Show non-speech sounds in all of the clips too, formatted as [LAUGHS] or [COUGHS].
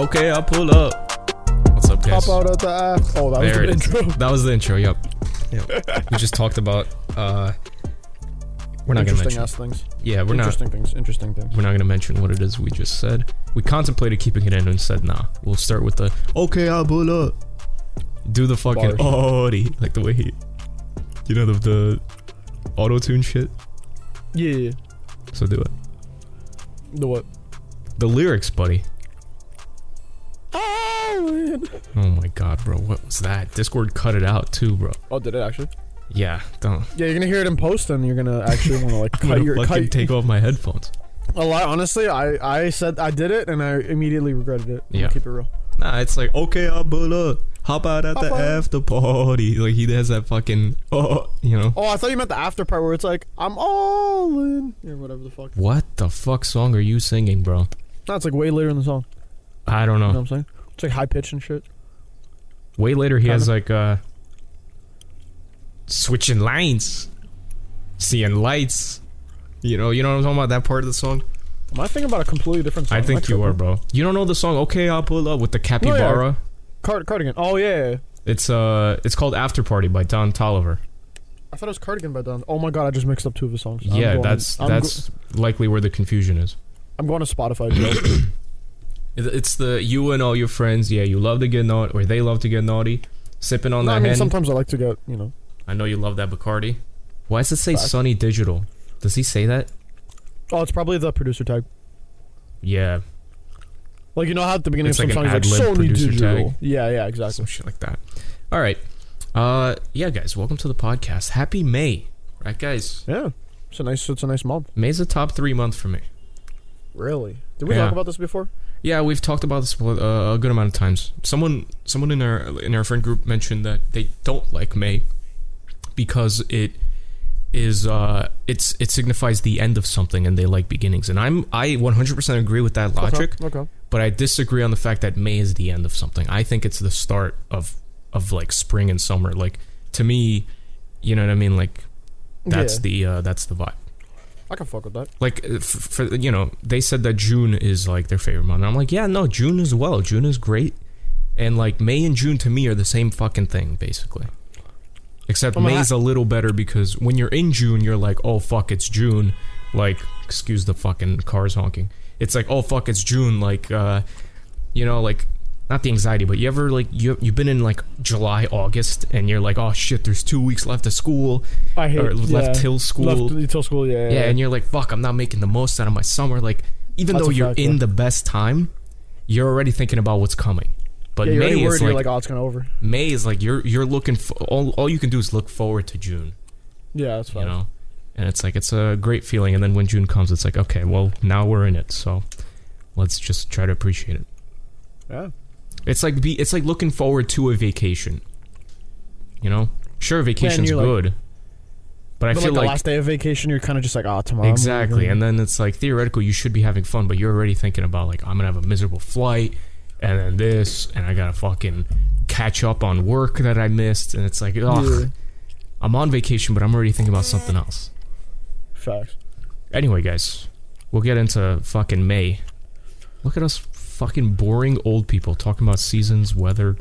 Okay, I'll pull up. What's up, guys? Pop out at the ass. Oh, that was the it is. intro. [LAUGHS] That was the intro. Yep. Yep. we just talked about. uh We're not gonna interesting mention. ass things. Yeah, we're not. interesting things. Interesting things. We're not gonna mention what it is we just said. We contemplated keeping it in and said, nah. We'll start with the okay, I'll pull up. Do the fucking. Audi like the way he, you know the the auto tune shit. Yeah. yeah. So do it. The what? The lyrics, buddy. Bro, what was that? Discord cut it out too, bro. oh, did it actually? Yeah, don't. Yeah, you're gonna hear it in post, and you're gonna actually want to like [LAUGHS] I'm cut gonna your fucking cut. take off my headphones. [LAUGHS] A lot, honestly, I I said I did it, and I immediately regretted it. Yeah. keep it real. Nah, it's like okay, I'll pull up. Hop out at the Hop out. after party. Like he has that fucking [LAUGHS] oh, you know. Oh, I thought you meant the after part where it's like I'm all in, or whatever the fuck. What the fuck song are you singing, bro? That's like way later in the song. I don't You know know. what I'm saying? It's like high pitch and shit. Way later, he has Kinda. like uh, switching lines, seeing lights. You know, you know what I'm talking about. That part of the song. Am I thinking about a completely different song? I think you are, bro. You don't know the song? Okay, I'll pull up with the capybara. Card- cardigan. Oh yeah, yeah, yeah. It's uh, it's called After Party by Don Toliver. I thought it was Cardigan by Don. Oh my god, I just mixed up two of his songs. I'm yeah, that's I'm go- that's likely where the confusion is. I'm going to Spotify. [COUGHS] It's the you and all your friends. Yeah, you love to get naughty, or they love to get naughty, sipping on no, that I mean hen. sometimes I like to get you know. I know you love that Bacardi. Why does it say Facts. Sonny Digital? Does he say that? Oh, it's probably the producer tag. Yeah, Like you know how at the beginning It's of like some an songs like Sonny Digital. tag. Yeah, yeah, exactly. some shit like that. All right, uh, yeah, guys, welcome to the podcast. Happy May, right, guys? Yeah, it's a nice, it's a nice month. May's a top three month for me. Really? Did we Yeah. talk about this before? Yeah, we've talked about this uh, a good amount of times. Someone, someone in our in our friend group mentioned that they don't like May because it is uh it's it signifies the end of something and they like beginnings and i'm i 100% agree with that logic Okay. okay. but i disagree on the fact that may is the end of something i think it's the start of of like spring and summer like to me you know what i mean like that's yeah, the uh that's the vibe I can fuck with that. like uh, f- for you know they said that june is like their favorite month. And i'm like yeah no june as well. June is great. And like may and june to me are the same fucking thing basically. Except a may's a little better because when you're in june you're like oh fuck it's june. Like excuse the fucking cars honking. It's like oh fuck it's june. Like uh you know like not the anxiety but you ever like you, you've been in like july august and you're like oh shit there's two weeks left of school I hate or left yeah. till school Left till school. Yeah. yeah, and you're like, fuck, I'm not making the most out of my summer. Like, even That's though you're fact, in yeah. the best time, you're already thinking about what's coming. But yeah, May is like, like, oh, it's gonna over. May is like you're you're looking for all all you can do is look forward to June, Yeah, that's fine. you know, and it's like it's a great feeling. And then when June comes, it's like okay, well now we're in it, so let's just try to appreciate it. Yeah. It's like be it's like looking forward to a vacation, you know. Sure, vacation's like- good, but I but feel like the last day of vacation, you're kind of just like, oh, tomorrow. Exactly. And then it's like theoretical you should be having fun, but you're already thinking about like I'm gonna have a miserable flight and then this and I gotta fucking catch up on work that I missed and it's like ugh Yeah. I'm on vacation but I'm already thinking about something else. Facts. Anyway guys, we'll get into fucking May. Look at us fucking boring old people talking about seasons, weather.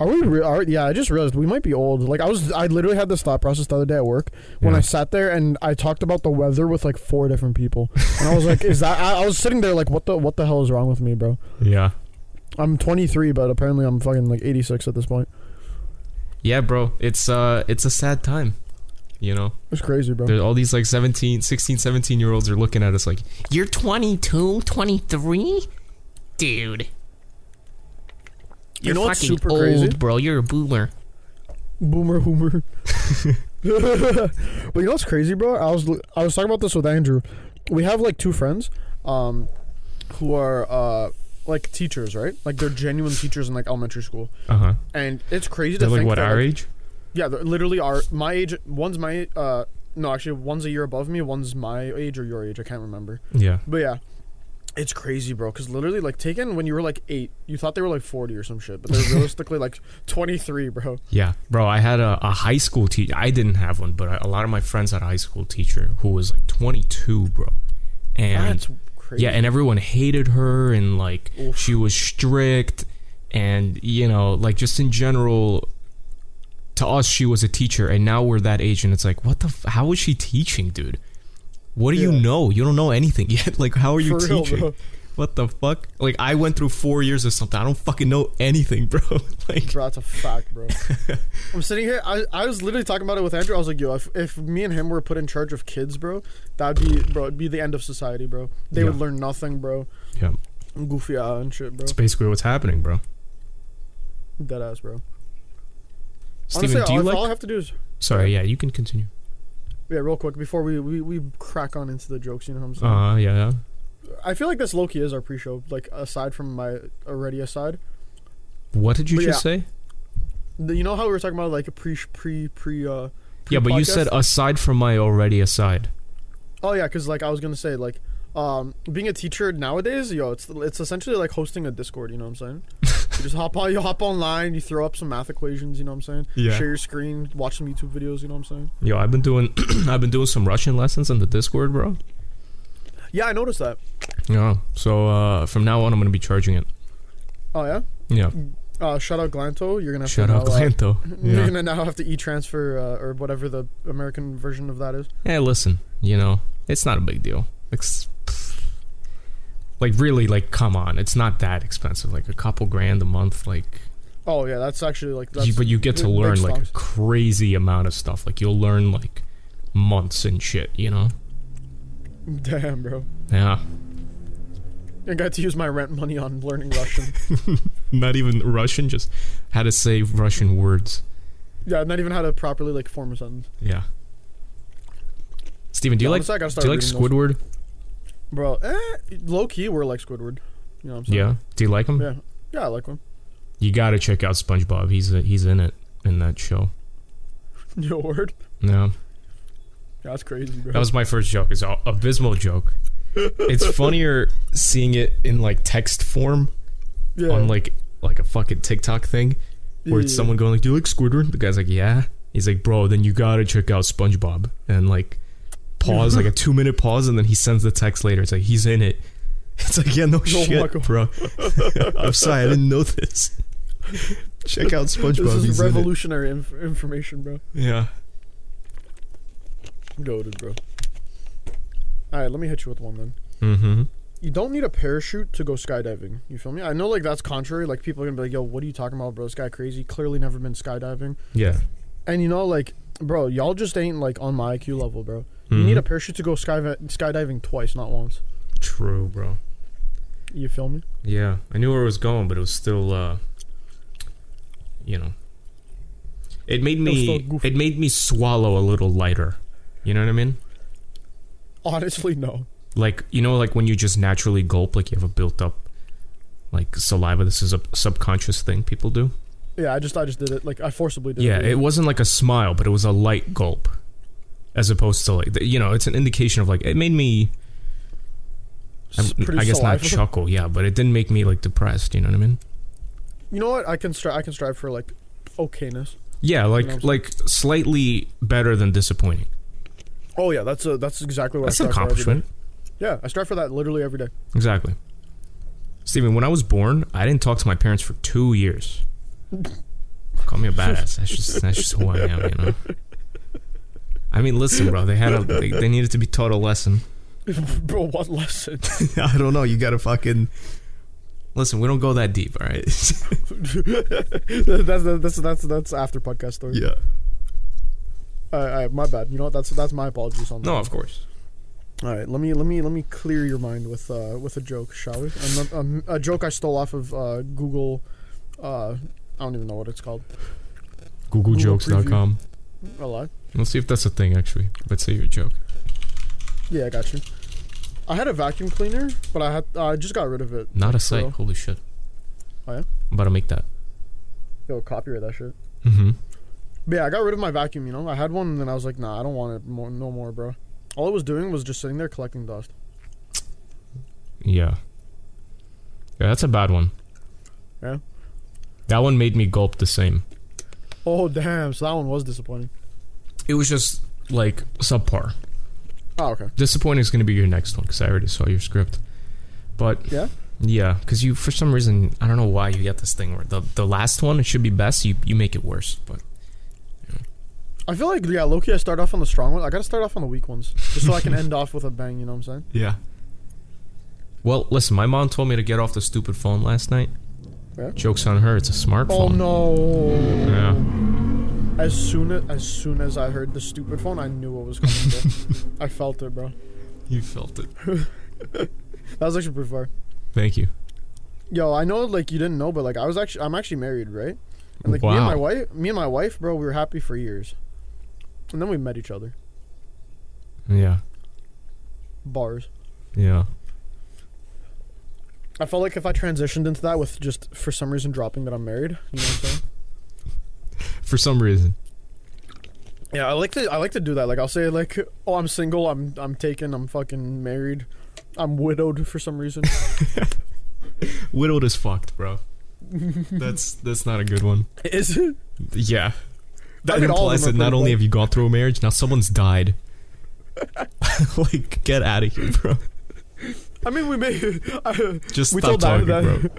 Are we? Re- are, yeah, I just realized we might be old. Like I was, I literally had this thought process the other day at work when Yeah. I sat there and I talked about the weather with like four different people, and I was like, "Is that?" I, I was sitting there like, "What the? What the hell is wrong with me, bro?" Yeah. I'm 23, but apparently I'm fucking like 86 at this point. Yeah, bro. It's uh it's a sad time. You know? It's crazy, bro. There's all these like 17, 16, 17 year olds are looking at us like, You're 22, 23? Dude. You You're know what's fucking super old, crazy? bro. You're a boomer. Boomer, boomer. [LAUGHS] but you know what's crazy, bro? I was I was talking about this with Andrew. We have like two friends, um, who are uh like teachers, right? Like they're genuine teachers in like elementary school, uh huh. and it's crazy They're to like think what that, our like, age? Yeah, they're literally are my age. One's my uh no, actually one's a year above me. One's my age or your age. I can't remember. Yeah. But yeah, it's crazy, bro. Because literally, like taken when you were like eight, you thought they were like forty or some shit, but they're [LAUGHS] realistically like twenty three, bro. Yeah, bro. I had a, a high school teacher. I didn't have one, but a lot of my friends had a high school teacher who was like 22, bro. And That's crazy. Yeah, and everyone hated her, and like Oof. she was strict, and you know, like just in general, to us she was a teacher, and now we're that age, and it's like, what the? F- how is she teaching, dude? What do you know? You don't know anything [LAUGHS] yet. Like, how are you For teaching? bro. What the fuck? Like, I went through four years or something. I don't fucking know anything, [LAUGHS] bro. like, Bro, that's a fact, bro. [LAUGHS] I'm sitting here. I, I was literally talking about it with Andrew. I was like, yo, if, if me and him were put in charge of kids, bro, that'd be, bro, it'd be the end of society, bro. They would learn nothing, bro. yeah, Goofy out and shit, bro. it's basically what's happening, bro. Dead ass, bro. Steven, Honestly, do you all, like? all I have to do is, Sorry, yeah, you can continue. yeah, real quick before we, we, we crack on into the jokes. You know what I'm saying? Uh, yeah, yeah. I feel like this low key is our pre-show. Like aside from my already aside, What did you But just say? The- you know how we were talking about like a pre pre pre uh. Yeah, but you pre-podcast? said aside from my already aside. Oh yeah, because like I was gonna say like, um, being a teacher nowadays, yo, it's it's essentially like hosting a Discord. You know what I'm saying? You just hop on, you hop online, you throw up some math equations. You know what I'm saying? Yeah. Share your screen, watch some YouTube videos. You know what I'm saying? Yo, I've been doing [CLEARS THROAT] I've been doing some Russian lessons on the Discord, bro. Yeah, I noticed that. Yeah. So uh, from now on, I'm gonna be charging it. Oh yeah. Yeah. Uh, shout out Glanto. You're gonna have Shout to out now, uh, Glanto. [LAUGHS] You're gonna now have to e-transfer uh, or whatever the American version of that is. Hey, listen. You know, it's not a big deal. It's, like really, like come on, it's not that expensive. Like a couple grand a month. Like, Oh yeah, that's actually like that's you, but you get to learn like a crazy amount of stuff. Like you'll learn like months and shit. You know. Damn, bro. Yeah. I got to use my rent money on learning Russian. [LAUGHS] Not even Russian. Just how to say Russian words. yeah, not even how to properly like form a sentence. Yeah. Steven, do you like do you like reading those. Bro, eh, low key, we're like Squidward. You know what I'm saying? Yeah. Do you like him? Yeah. Yeah, I like him. You gotta check out SpongeBob. He's he's in it in that show. [LAUGHS] Yo, word. No, Yeah, that's crazy, bro. that was my first joke. It's an abysmal joke. It's [LAUGHS] funnier seeing it in like text form yeah. on like like a fucking TikTok thing where it's someone going like, "Do you like Squidward?" The guy's like, "Yeah." He's like, "Bro, then you gotta check out SpongeBob." And like pause, like a two minute pause, and then he sends the text later. It's like he's in it. [LAUGHS] It's like, yeah, no shit, bro. [LAUGHS] I'm sorry, I didn't know this. Check out SpongeBob. This he's is in it. revolutionary inf- information, bro. Yeah. Goaded, bro. All right, let me hit you with one then. Mm-hmm. You don't need a parachute to go skydiving. You feel me? I know, like that's contrary. Like people are gonna be like, "Yo, what are you talking about, bro? This guy crazy. Clearly never been skydiving." Yeah. And you know, like, bro, y'all just ain't like on my IQ level, bro. You Mhm. need a parachute to go sky skydiving twice, not once. True, bro. You feel me? Yeah, I knew where it was going, but it was still, uh, you know, it made me goofy. it made me swallow a little lighter. You know what I mean? Honestly, no. Like you know, like when you just naturally gulp, like you have a built up like saliva. This is a subconscious thing people do. Yeah, I just I just did it. Like I forcibly did Yeah, it. it wasn't like a smile, but it was a light gulp, as opposed to like the- you know, it's an indication of like it made me. I, guess not chuckle, yeah, but it didn't make me like depressed. You know what I mean? You know what? I can strive. I can strive for like okayness. Yeah, like know like slightly better than disappointing. Oh yeah, that's a that's exactly what That's I an accomplishment. Yeah, I strive for that literally every day. Exactly. Steven, when I was born, I didn't talk to my parents for two years. Call me a badass. That's just that's just who I am, you know. I mean, listen, bro. They had a they, they needed to be taught a lesson. [LAUGHS] Bro, what lesson? [LAUGHS] I don't know. You gotta fucking listen. We don't go that deep, all right? [LAUGHS] that's that's that's that's after podcast story. yeah. All right, all right, my bad. You know what? That's that's my apologies on that. No, of course. All right, let me let me let me clear your mind with uh with a joke, shall we? And, um, a joke I stole off of uh, Google. Uh, I don't even know what it's called. GoogleJokes.com. A lie. Let's see if that's a thing. Actually, let's say your joke. Yeah, I got you. I had a vacuum cleaner, but I had I just got rid of it. Not a like, site. bro. Holy shit. Oh, yeah? I'm about to make that. Yo, copyright that shit. Mm-hmm. But yeah, I got rid of my vacuum. You know, I had one, and then I was like, nah, I don't want it more, no more, bro. All it was doing was just sitting there collecting dust. Yeah. Yeah, that's a bad one. Yeah? That one made me gulp the same. Oh damn! So that one was disappointing. It was just like subpar. Oh okay. Disappointing is going to be your next one because I already saw your script. But Yeah. yeah, because you for some reason I don't know why you get this thing where the the last one it should be best. You you make it worse. But I feel like yeah, Loki. I start off on the strong ones. I gotta start off on the weak ones, just so I can [LAUGHS] end off with a bang. You know what I'm saying? yeah. Well, listen, my mom told me to get off the stupid phone last night. Yeah. Jokes on her. It's a smartphone. Oh no! Yeah. As soon as as soon as I heard the stupid phone, I knew what was coming. Bro. [LAUGHS] I felt it, bro. You felt it. [LAUGHS] That was actually pretty far. Thank you. Yo, I know like you didn't know, but like I was actually I'm actually married, right? And like me and Wow. my wife, me and my wife, bro, we were happy for years, and then we met each other. Yeah. Bars. Yeah. I felt like if I transitioned into that with just for some reason dropping that I'm married, you know what I'm saying? [LAUGHS] For some reason. Yeah, I like to I like to do that. Like I'll say like, oh, I'm single, I'm I'm taken, I'm fucking married, I'm widowed for some reason. [LAUGHS] Widowed is fucked, bro. [LAUGHS] that's that's not a good one. Is it? Yeah. That I mean, implies that not only have you gone through a marriage, now someone's died. like, get out of here, bro. I mean, we made. I, Just We stop told that- talking,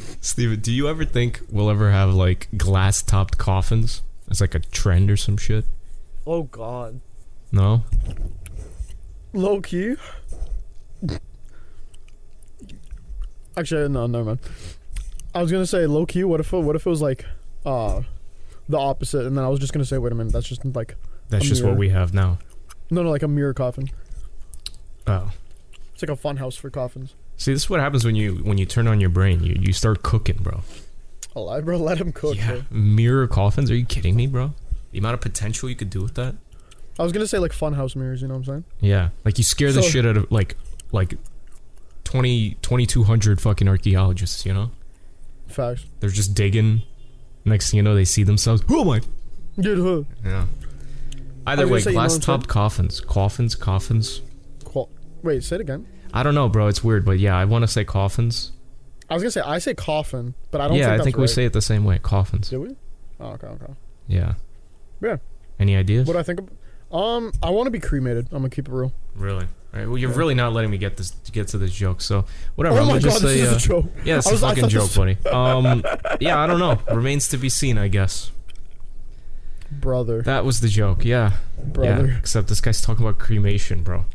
bro. Steven, do you ever think we'll ever have like glass topped coffins as like a trend or some shit? oh God. No? Low key. Actually, no, never mind. I was gonna say low key. What if it, what if it was like, uh, the opposite? And then I was just gonna say, wait a minute, that's just like That's just what we have now. no, no, like a mirror coffin. Oh. It's like a fun house for coffins. See, this is what happens when you when you turn on your brain. You you start cooking, bro. Alive, bro. [LAUGHS] Let him cook. yeah. Bro. Mirror coffins? Are you kidding me, bro? The amount of potential you could do with that? I was gonna say like fun house mirrors. You know what I'm saying? Yeah. Like you scare the So- shit out of like like 20 2200 fucking archaeologists, you know? Facts. They're just digging. Next thing you know, they see themselves. Oh my Dude, huh? Yeah. I Either way, say, you know what I'm glass topped coffins. Coffins, coffins. Wait, say it again. I don't know, bro. It's weird, but yeah, I want to say coffins. I was gonna say I say coffin, but I don't. yeah, think I think we say it the same way. Coffins. Did we? Oh, okay, okay. Yeah. Yeah. Any ideas? What do I think? Of, um, I want to be cremated. I'm gonna keep it real. really? All right. Well, you're Yeah. really not letting me get this get to this joke. So whatever. oh I'm my gonna god, just this say. is Uh, a joke, yeah, it's a fucking joke, buddy. Um. yeah, I don't know. Remains to be seen, I guess. Brother. That was the joke. Yeah. Brother. Yeah. Except this guy's talking about cremation, bro.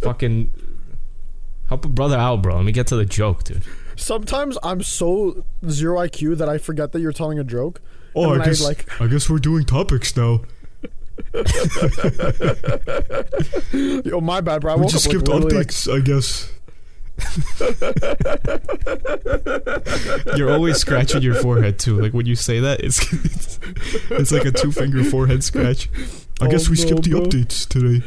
fucking. Help a brother out, bro. Let me get to the joke, dude. Sometimes I'm so zero IQ that I forget that you're telling a joke. Oh, I then guess like, I guess we're doing topics now. [LAUGHS] yo, my bad, bro. I we just up, like, skipped literally, like, I guess. [LAUGHS] You're always scratching your forehead too. Like when you say that, it's it's, it's like a two finger forehead scratch. I Oh, guess we oh, no, skipped the bro. updates today.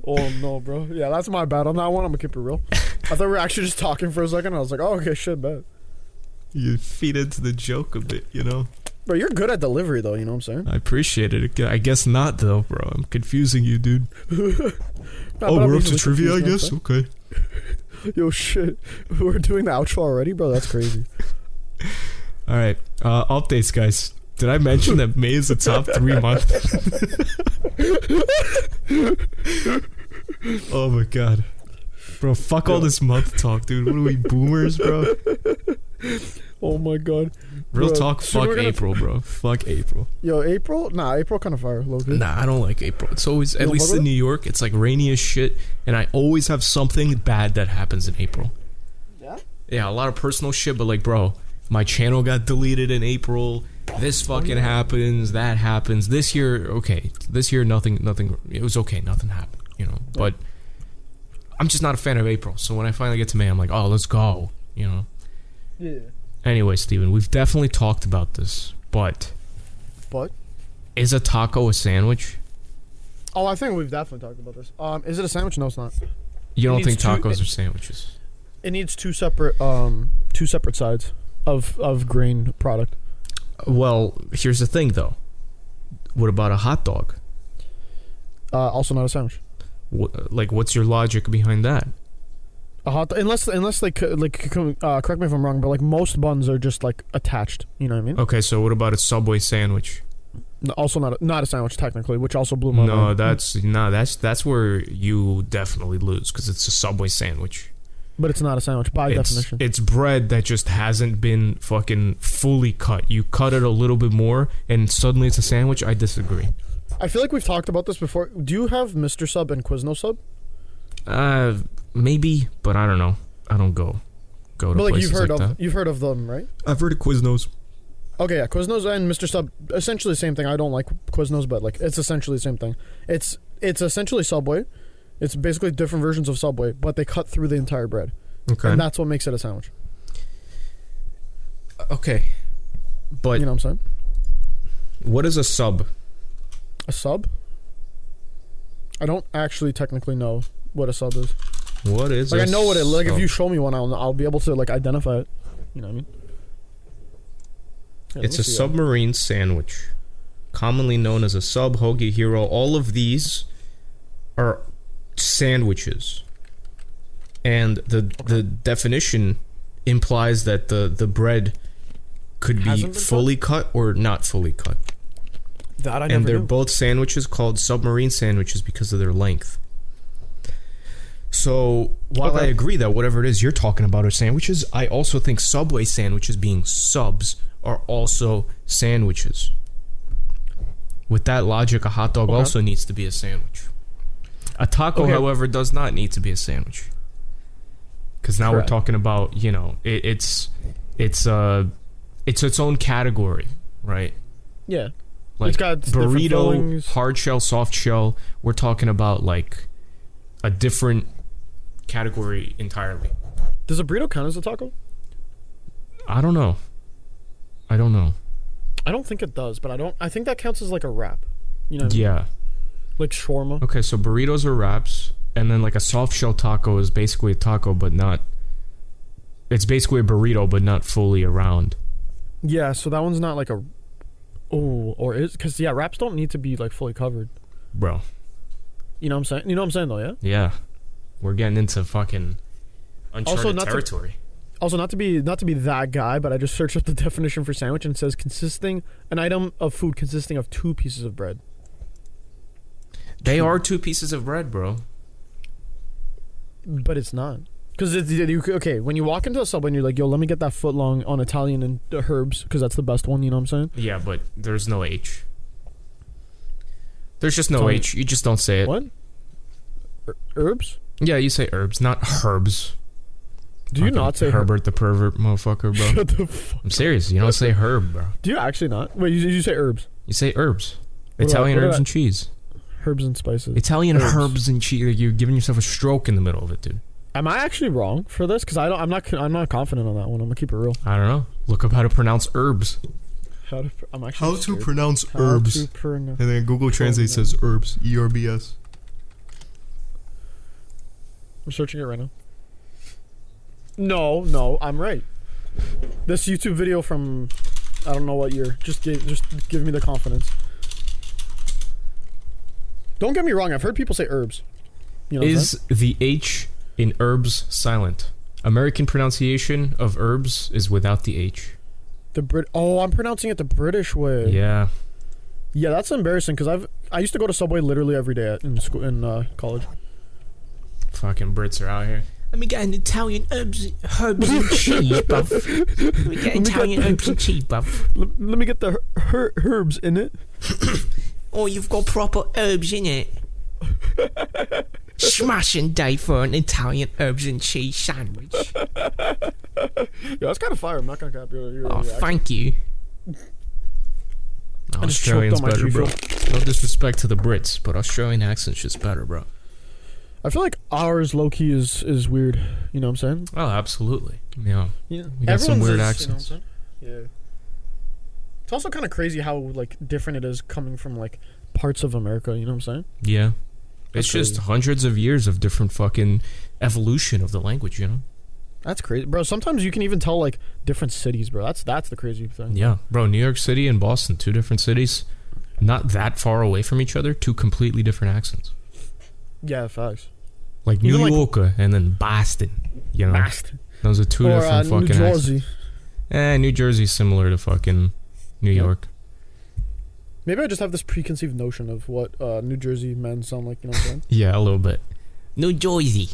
[LAUGHS] oh no, bro. Yeah, that's my bad on that one. I'm gonna keep it real. I thought we were actually just talking for a second. I was like, oh, okay, shit, bet. You feed into the joke a bit, you know. Bro, you're good at delivery, though. You know what I'm saying? I appreciate it. I guess not though, bro. I'm confusing you, dude. [LAUGHS] Oh, we're up to trivia, I confused, you know guess. Okay. [LAUGHS] Yo, shit. [LAUGHS] We're doing the outro already, bro. That's crazy. All right. Uh, updates, guys. Did I mention that May is the top three month? oh my god, bro! Fuck all this month talk, dude. What are we boomers, bro? Oh my god. Real Bro, talk. soon Fuck April, bro. [LAUGHS] Fuck April. Yo, April? Nah, April kind of fire, Loki. Nah, I don't like April. It's always, at least in? New York, it's like rainy as shit, and I always have something bad that happens in April. Yeah? Yeah, a lot of personal shit, but like, bro, my channel got deleted in April. This oh, fucking happens. That happens. This year, okay. This year, nothing, nothing. It was okay. Nothing happened, you know. But I'm just not a fan of April. So when I finally get to May, I'm like, oh, let's go, you know. Yeah. Anyway, Steven, we've definitely talked about this, but But? is a taco a sandwich? Oh, I think we've definitely talked about this. Um, is it a sandwich? No, it's not. You don't needs think two- tacos are sandwiches? It needs two separate, um, two separate sides of of grain product. Well, here's the thing, though. What about a hot dog? Uh, also not a sandwich. Like, what's your logic behind that? A hot unless unless like c- like c- uh, correct me if I'm wrong, but like most buns are just like attached. You know what I mean? Okay, so what about a Subway sandwich? No, Also not a, not a sandwich technically, which also blew my No, mind. that's no, that's that's where you definitely lose because it's a Subway sandwich. But it's not a sandwich by it's, definition. It's bread that just hasn't been fucking fully cut. You cut it a little bit more, and suddenly it's a sandwich. I disagree. I feel like we've talked about this before. Do you have Mr. Sub and Quizno Sub? Uh, maybe, but I don't know. I don't go go to But like places you've heard like of that. you've heard of them, right? I've heard of Quiznos. Okay, yeah, Quiznos and Mr. Sub essentially the same thing. I don't like Quiznos, but like it's essentially the same thing. It's it's essentially Subway. It's basically different versions of Subway, but they cut through the entire bread, Okay. and that's what makes it a sandwich. okay. But You know what I'm saying? what is a sub? A sub. I don't actually technically know what a sub is. What is Like I know what it like. If you show me one, I'll I'll be able to like identify it. You know what I mean? Yeah, It's a see that. submarine sandwich, commonly known as a sub, hoagie, hero. All of these are sandwiches, and the the definition implies that the the bread could be Hasn't cut? fully cut or not fully cut, That I and they're knew. both sandwiches called submarine sandwiches because of their length. So while Okay. I agree that whatever it is you're talking about are sandwiches, I also think Subway sandwiches being subs are also sandwiches. With that logic, a hot dog Okay. also needs to be a sandwich. A taco, Okay. however, does not need to be a sandwich. Because now Correct. we're talking about you know it, it's it's uh it's its own category, right? yeah. Like It's got burrito, hard shell, soft shell. We're talking about like a different category entirely. Does a burrito count as a taco? I don't know. I don't know. I don't think it does, but I don't. I think that counts as like a wrap. You know, what I mean? Yeah. like shawarma. Okay, so burritos are wraps, and then like a soft shell taco is basically a taco, but not. It's basically a burrito, but not fully around. Yeah, so that one's not like a. Oh, or is because yeah, wraps don't need to be like fully covered. Bro. You know what I'm saying? You know what I'm saying though, yeah. Yeah. We're getting into fucking uncharted not to- territory. Also, not to be not to be that guy, but I just searched up the [LAUGHS] definition for sandwich and it says consisting an item of food consisting of two pieces of bread. they are two pieces of bread, bro. But it's not. Because it's you, okay when you walk into a subway and you're like, "Yo, let me get that foot long on Italian and herbs," because that's the best one. You know what I'm saying? Yeah, but there's no H. There's just no H. You just don't say it. What? Er- herbs? Yeah, you say herbs, not herbs. Do you Fucking not say herb? Herbert the pervert motherfucker, bro? Shut the fuck. I'm serious. You don't say herb, bro. Do you actually not? Wait, you, you say herbs? You say herbs. What about- Italian what herbs about- and cheese. Herbs and spices. Italian Herbs. herbs and cheese. You're giving yourself a stroke in the middle of it, dude. Am I actually wrong for this? Because I don't. I'm not. I'm not confident on that one. I'm gonna keep it real. I don't know. Look up how to pronounce herbs. How to? I'm actually. scared. pronounce How to pronounce- herbs And then Google Translate says herbs. E R B S. I'm searching it right now. No, no, I'm right. This YouTube video from I don't know what year. Just give just give me the confidence. Don't get me wrong. I've heard people say herbs. You know what I'm Is the H in herbs silent? American pronunciation of herbs is without the H. the Brit. Oh, I'm pronouncing it the British way. Yeah. Yeah, that's embarrassing because I've I used to go to Subway literally every day at, in school in uh, college. Fucking Brits are out here. Let me get an Italian herbs, herbs [LAUGHS] and cheese, buff. Let me get Let me get Italian the- herbs and cheese, bruv. L- let me get the her- her- herbs in it. [COUGHS] Oh, you've got proper herbs in it. [LAUGHS] Smashing day for an Italian herbs and cheese sandwich. Yeah, that's kind of fire. I'm not gonna cap your. your Oh, reaction. thank you. Australian's choked on my better, bro. No disrespect to the Brits, but Australian accent's just better, bro. I feel like ours low key is is weird. You know what I'm saying? Oh, absolutely. Yeah. Yeah, We got some weird is, accents. You know what I'm saying? yeah. It's also kind of crazy how like different it is coming from like parts of America. You know what I'm saying? Yeah. That's it's just hundreds of years of different fucking evolution of the language, you know? That's crazy, bro. Sometimes you can even tell like different cities, bro. That's that's the crazy thing. Yeah. Bro, New York City and Boston, two different cities, not that far away from each other, two completely different accents. Yeah, facts. Like New like- Yorker and then Boston, you know? Bast. Those are two Or different uh, New fucking accents. Jersey. Eh, New Jersey's similar to fucking New Yeah. York. Maybe I just have this preconceived notion of what uh, New Jersey men sound like. You know what I'm saying? [LAUGHS] Yeah, a little bit. New Jersey.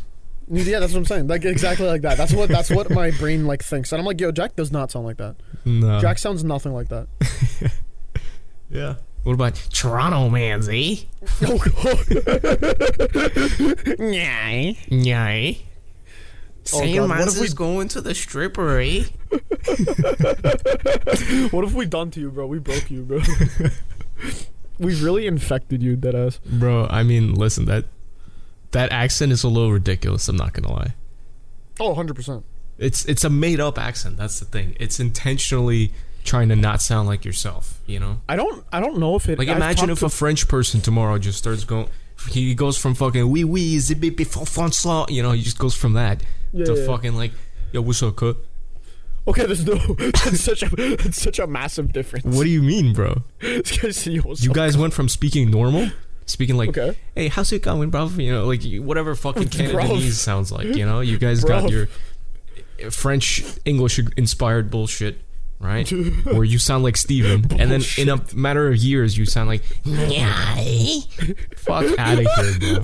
yeah, that's what I'm saying. Like exactly like that. That's what that's what my brain like thinks. And I'm like, yo, Jack does not sound like that. No. Jack sounds nothing like that. [LAUGHS] Yeah. What about Toronto mans, eh? oh god. [LAUGHS] Nyai. Nyai? Oh, Same God, what if we- going to the stripper, eh? [LAUGHS] what have we done to you, bro? We broke you, bro. [LAUGHS] we really infected you, dead ass. Bro, I mean, listen, that that accent is a little ridiculous, I'm not gonna lie. Oh, 100 percent. It's it's a made up accent, that's the thing. It's intentionally trying to not sound like yourself, you know? I don't I don't know if it Like I've imagine if a French person tomorrow just starts going he goes from fucking oui oui zibibi François, you know, he just goes from that Yeah, to yeah. fucking like yo what's up cut? Okay, there's no [LAUGHS] that's such a that's such a massive difference. What do you mean, bro? This guy said, "Yo, what's You guys went from speaking normal, speaking like Okay. hey, how's it going, bro? You know, like whatever fucking. [LAUGHS] Cantonese sounds like. You know, you guys [LAUGHS] got your French English inspired bullshit, right? [LAUGHS] Where you sound like Steven, and then in a matter of years, you sound like [LAUGHS] fuck out of here, bro.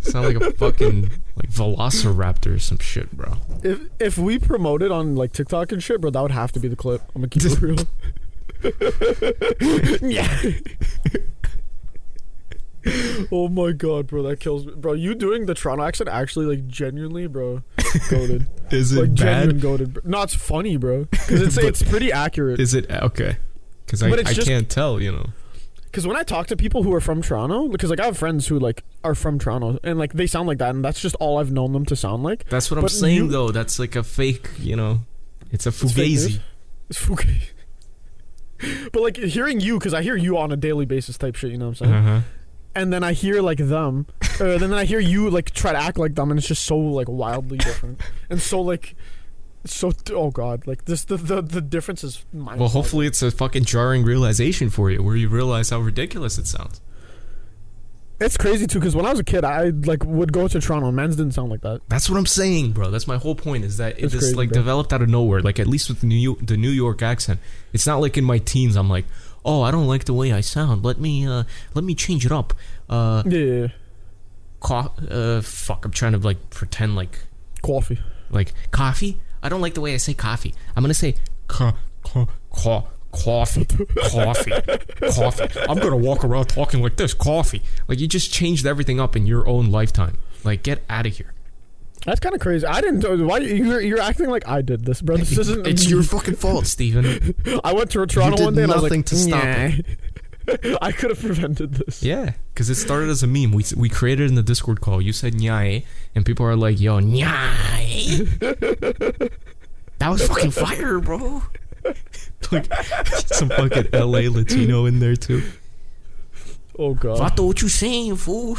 sound like a fucking like Velociraptor or some shit, bro. If if we promote it on like TikTok and shit, bro, that would have to be the clip. I'm gonna keep it real. [LAUGHS] yeah. [LAUGHS] oh my god, bro, that kills me, bro. You doing the Toronto accent actually like genuinely, bro, [LAUGHS] goaded. Is it like bad? goaded. Bro. No, it's funny, bro, because it's [LAUGHS] But- it's pretty accurate. Is it okay? Because I, But it's I just- can't tell, you know. Because when I talk to people who are from Toronto, because like I have friends who like are from Toronto and like they sound like that, and that's just all I've known them to sound like. That's what I'm saying, you- though. That's like a fake, you know. It's a fugazi. news. It's fugazi. But like hearing you, because I hear you on a daily basis type shit, you know what I'm saying? Uh-huh. And then I hear like them, uh, then I hear you like try to act like them, and it's just so like wildly different, and so like, so oh god, like this the the, the difference is. Well, hopefully it's a fucking jarring realization for you, where you realize how ridiculous it sounds. it's crazy too. Because when I was a kid, I like would go to Toronto. Men's didn't sound like that. That's what I'm saying, bro. That's my whole point. Is that it just crazy, like bro. developed out of nowhere. Like at least with the New the New York accent, it's not like in my teens. I'm like, oh, I don't like the way I sound. Let me uh, let me change it up. Uh, Yeah, co- uh, fuck. I'm trying to like pretend like coffee. like coffee. I don't like the way I say coffee. I'm gonna say co- co- co- coffee, coffee, [LAUGHS] coffee. I'm gonna walk around talking like this, coffee. Like you just changed everything up in your own lifetime. Like get out of here. That's kind of crazy. I didn't. Why you're you're acting like I did this, bro? This isn't. It's your fucking fault, Steven. [LAUGHS] I went to Toronto one day and I was nothing like, to stop "Nah." [LAUGHS] I could have prevented this. Yeah, because it started as a meme. We we created in the Discord call. You said nyai, and people are like, "Yo, nyai." [LAUGHS] that was fucking fire, bro. like some fucking LA Latino in there too. Oh god. Vato, what you saying, fool?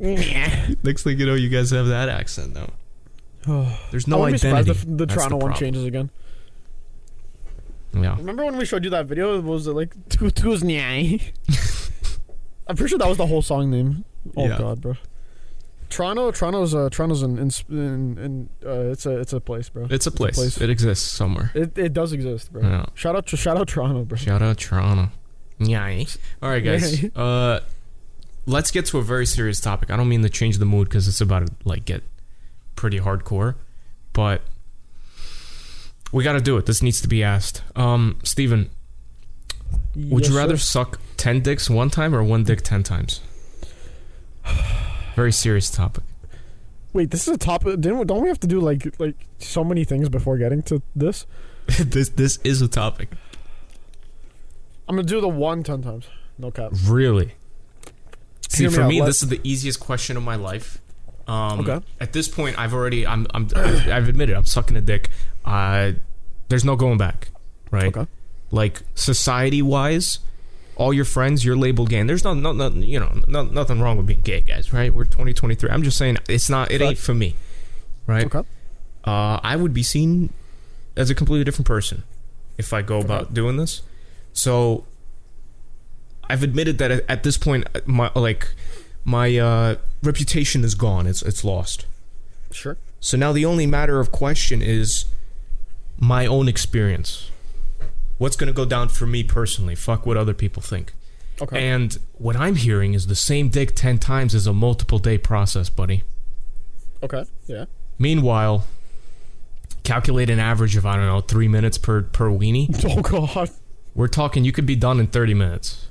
Nyai. [LAUGHS] Next thing you know, you guys have that accent now. [SIGHS] There's I no wouldn't be surprised identity. if the That's Toronto one problem. changes again. Yeah. Remember when we showed you that video? What was it like? Two two's nyai. I'm pretty sure that was the whole song name. Oh Yeah. god, bro. Toronto, Toronto's uh, Toronto's in in, in, in uh, it's a it's a place, bro. It's a place. place. It exists somewhere. It it does exist, bro. Yeah. Shout out to shout out Toronto, bro. Shout out Toronto. Nyai. All right, guys. [LAUGHS] Yeah. uh, let's get to a very serious topic. I don't mean to change the mood because it's about to like get pretty hardcore, but we got to do it. This needs to be asked. Um, Steven, would Yes, you rather sir. suck ten dicks one time or one dick ten times? Very serious topic. Wait, this is a topic. Didn't don't we have to do like like so many things before getting to this? [LAUGHS] this this is a topic. I'm gonna do the one ten times. No cap. Really? See, for out, me, this is the easiest question of my life. Um, Okay. At this point, I've already, I'm, I'm, [COUGHS] I've admitted, I'm sucking a dick. Uh, there's no going back, right? Okay. Like society wise, all your friends, you're labeled gay. And there's no, no, no, you know, no, nothing wrong with being gay, guys, right? We're 2023. I'm just saying, it's not, it ain't for me, right? Okay. uh, I would be seen as a completely different person if I go about doing this. So I've admitted that at, this point, my like my uh, reputation is gone. It's it's lost. Sure. So now the only matter of question is my own experience. what's going to go down for me personally. Fuck what other people think. Okay. And what I'm hearing is the same dick 10 times is a multiple day process, buddy. okay. Yeah. Meanwhile, calculate an average of, I don't know, three minutes per, per weenie. [LAUGHS] Oh god. We're talking you could be done in 30 minutes.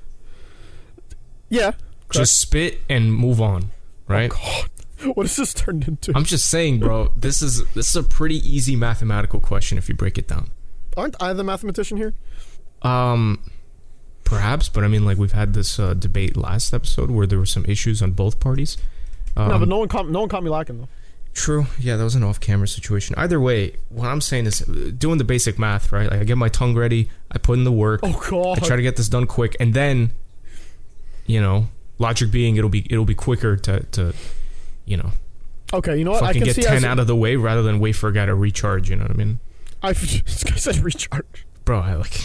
Yeah. Just spit and move on, right? God. [LAUGHS] What has this turned into? I'm just saying, bro, this is this is a pretty easy mathematical question if you break it down. Aren't I the mathematician here? Um, perhaps, but I mean, like we've had this uh, debate last episode where there were some issues on both parties. Um, no, but no one caught no one caught me lacking though. True. Yeah, that was an off-camera situation. Either way, what I'm saying is uh, doing the basic math, right? Like I get my tongue ready, I put in the work, Oh god. I try to get this done quick, and then, you know, logic being it'll be it'll be quicker to to, you know, okay, you know what? I can get ten out of the way rather than wait for a guy to recharge. You know what I mean, I [LAUGHS] this guy said recharge. bro? I like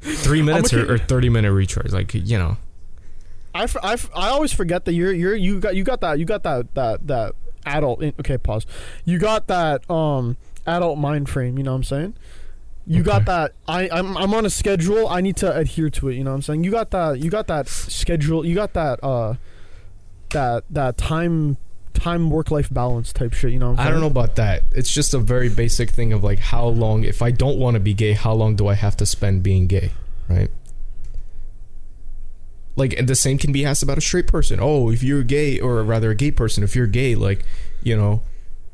three minutes or, or thirty minute recharge. Like you know, I, I, I always forget that you're you're you got you got that you got that that that adult in, okay pause you got that um adult mind frame you know what I'm saying you got that I I'm, I'm on a schedule I need to adhere to it you know what I'm saying you got that you got that schedule you got that uh that that time time work life balance type shit you know what I'm I don't know about that. It's just a very basic thing of like how long. If I don't want to be gay, how long do I have to spend being gay? Right. Like, and the same can be asked about a straight person. Oh, if you're gay, or rather a gay person, if you're gay, like, you know,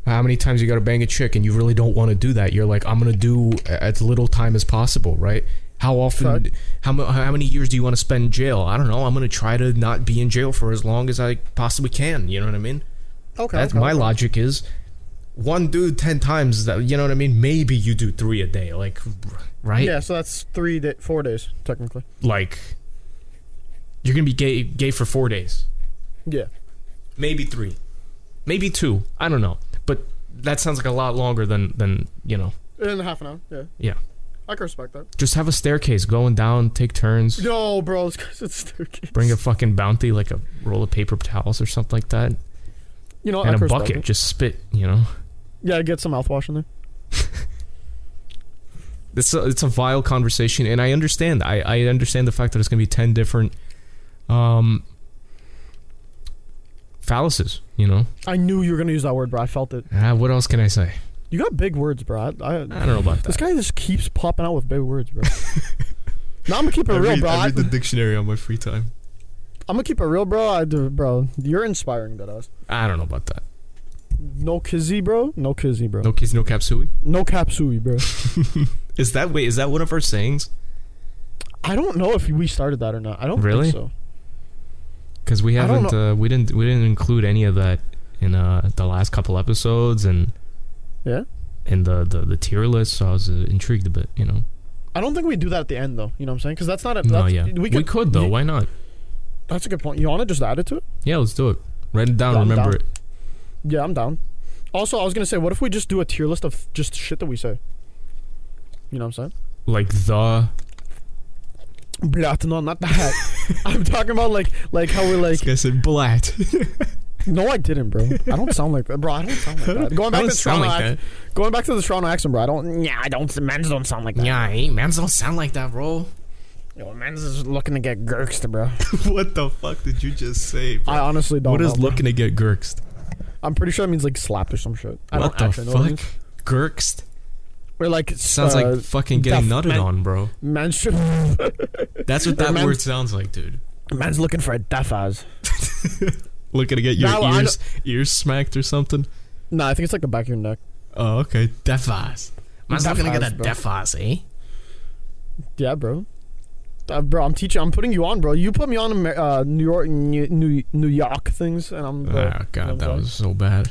how many times you got to bang a chick and you really don't want to do that? You're like, I'm gonna do as little time as possible, right? How often? Fact. How how many years do you want to spend in jail? I don't know. I'm gonna try to not be in jail for as long as I possibly can. You know what I mean? okay That's okay, my okay. logic is one dude 10 times that you know what I mean maybe you do 3 a day like right yeah so that's three day, four days technically like you're going to be gay gay for 4 days yeah maybe 3 maybe 2 I don't know that sounds like a lot longer than than you know. In half an hour yeah. Yeah. I can respect that. Just have a staircase going down take turns. No bro guy's at staircase. Bring a fucking bounty like a roll of paper towels or something like that. You know I and a can bucket it. just spit you know? Yeah get some mouthwash in there. [LAUGHS] It's a, it's a vile conversation and i understand. I i understand the fact that it's going to be 10 different um fallacies you know I knew you were gonna use that word, bro. I felt it. ah, what else can i say You got big words, bro. I, I, i don't know about that. this guy just keeps popping out with big words, bro. no, I'm gonna keep it real, bro. I, read the dictionary on my free time I'm gonna keep it real, bro. I bro. You're inspiring, that us. i don't know about that No kizzy, bro. No kizzy, bro. no kids no capsui No capsui, bro. [LAUGHS] is that wait is that one of our sayings I don't know if we started that or not. I don't Really? think so. Because we haven't uh, we didn't we didn't include any of that in uh the last couple episodes and Yeah. in the the, the tier list so i was uh, intrigued a bit you know I don't think we do that at the end, though. You know what I'm saying? Because that's not a. no yeah We we could, could, though you- why not That's a good point. You want to just add it to it? yeah let's do it write it down Yeah, remember down. it Yeah, I'm down. Also, I was gonna say, what if we just do a tier list of just shit that we say? You know what I'm saying? like the Blat, no, not that. [LAUGHS] I'm talking about like like how we're like. I said blat. [LAUGHS] No, I didn't, bro. I don't sound like that, bro. I don't sound like that. Going back to Toronto, like ac- going back to the Toronto accent, bro. I don't. Yeah, I don't. Men's don't sound like that. Yeah, hey, man, don't sound like that, bro. Yo, men's is looking to get gurked, bro. [LAUGHS] what the fuck did you just say? Bro? I honestly don't. what know, is bro. looking to get gurked? I'm pretty sure that means like slapped or some shit. I What don't the actually know what it fuck? means. Gurked Or like sounds uh, like fucking getting nutted man- on, bro. men's. [LAUGHS] That's what that word sounds like, dude. Man's looking for a deaf ass. [LAUGHS] Looking to get your ears ears smacked or something. Nah, I think it's like the back of your neck. Oh, okay. Deaf ass. Man's looking to get a bro. eh? Yeah, bro. Uh, bro, I'm teaching. I'm putting you on, bro. You put me on uh, New York, New, New, York things, and I'm. Bro, Ah, God, I'm that sorry. was so bad.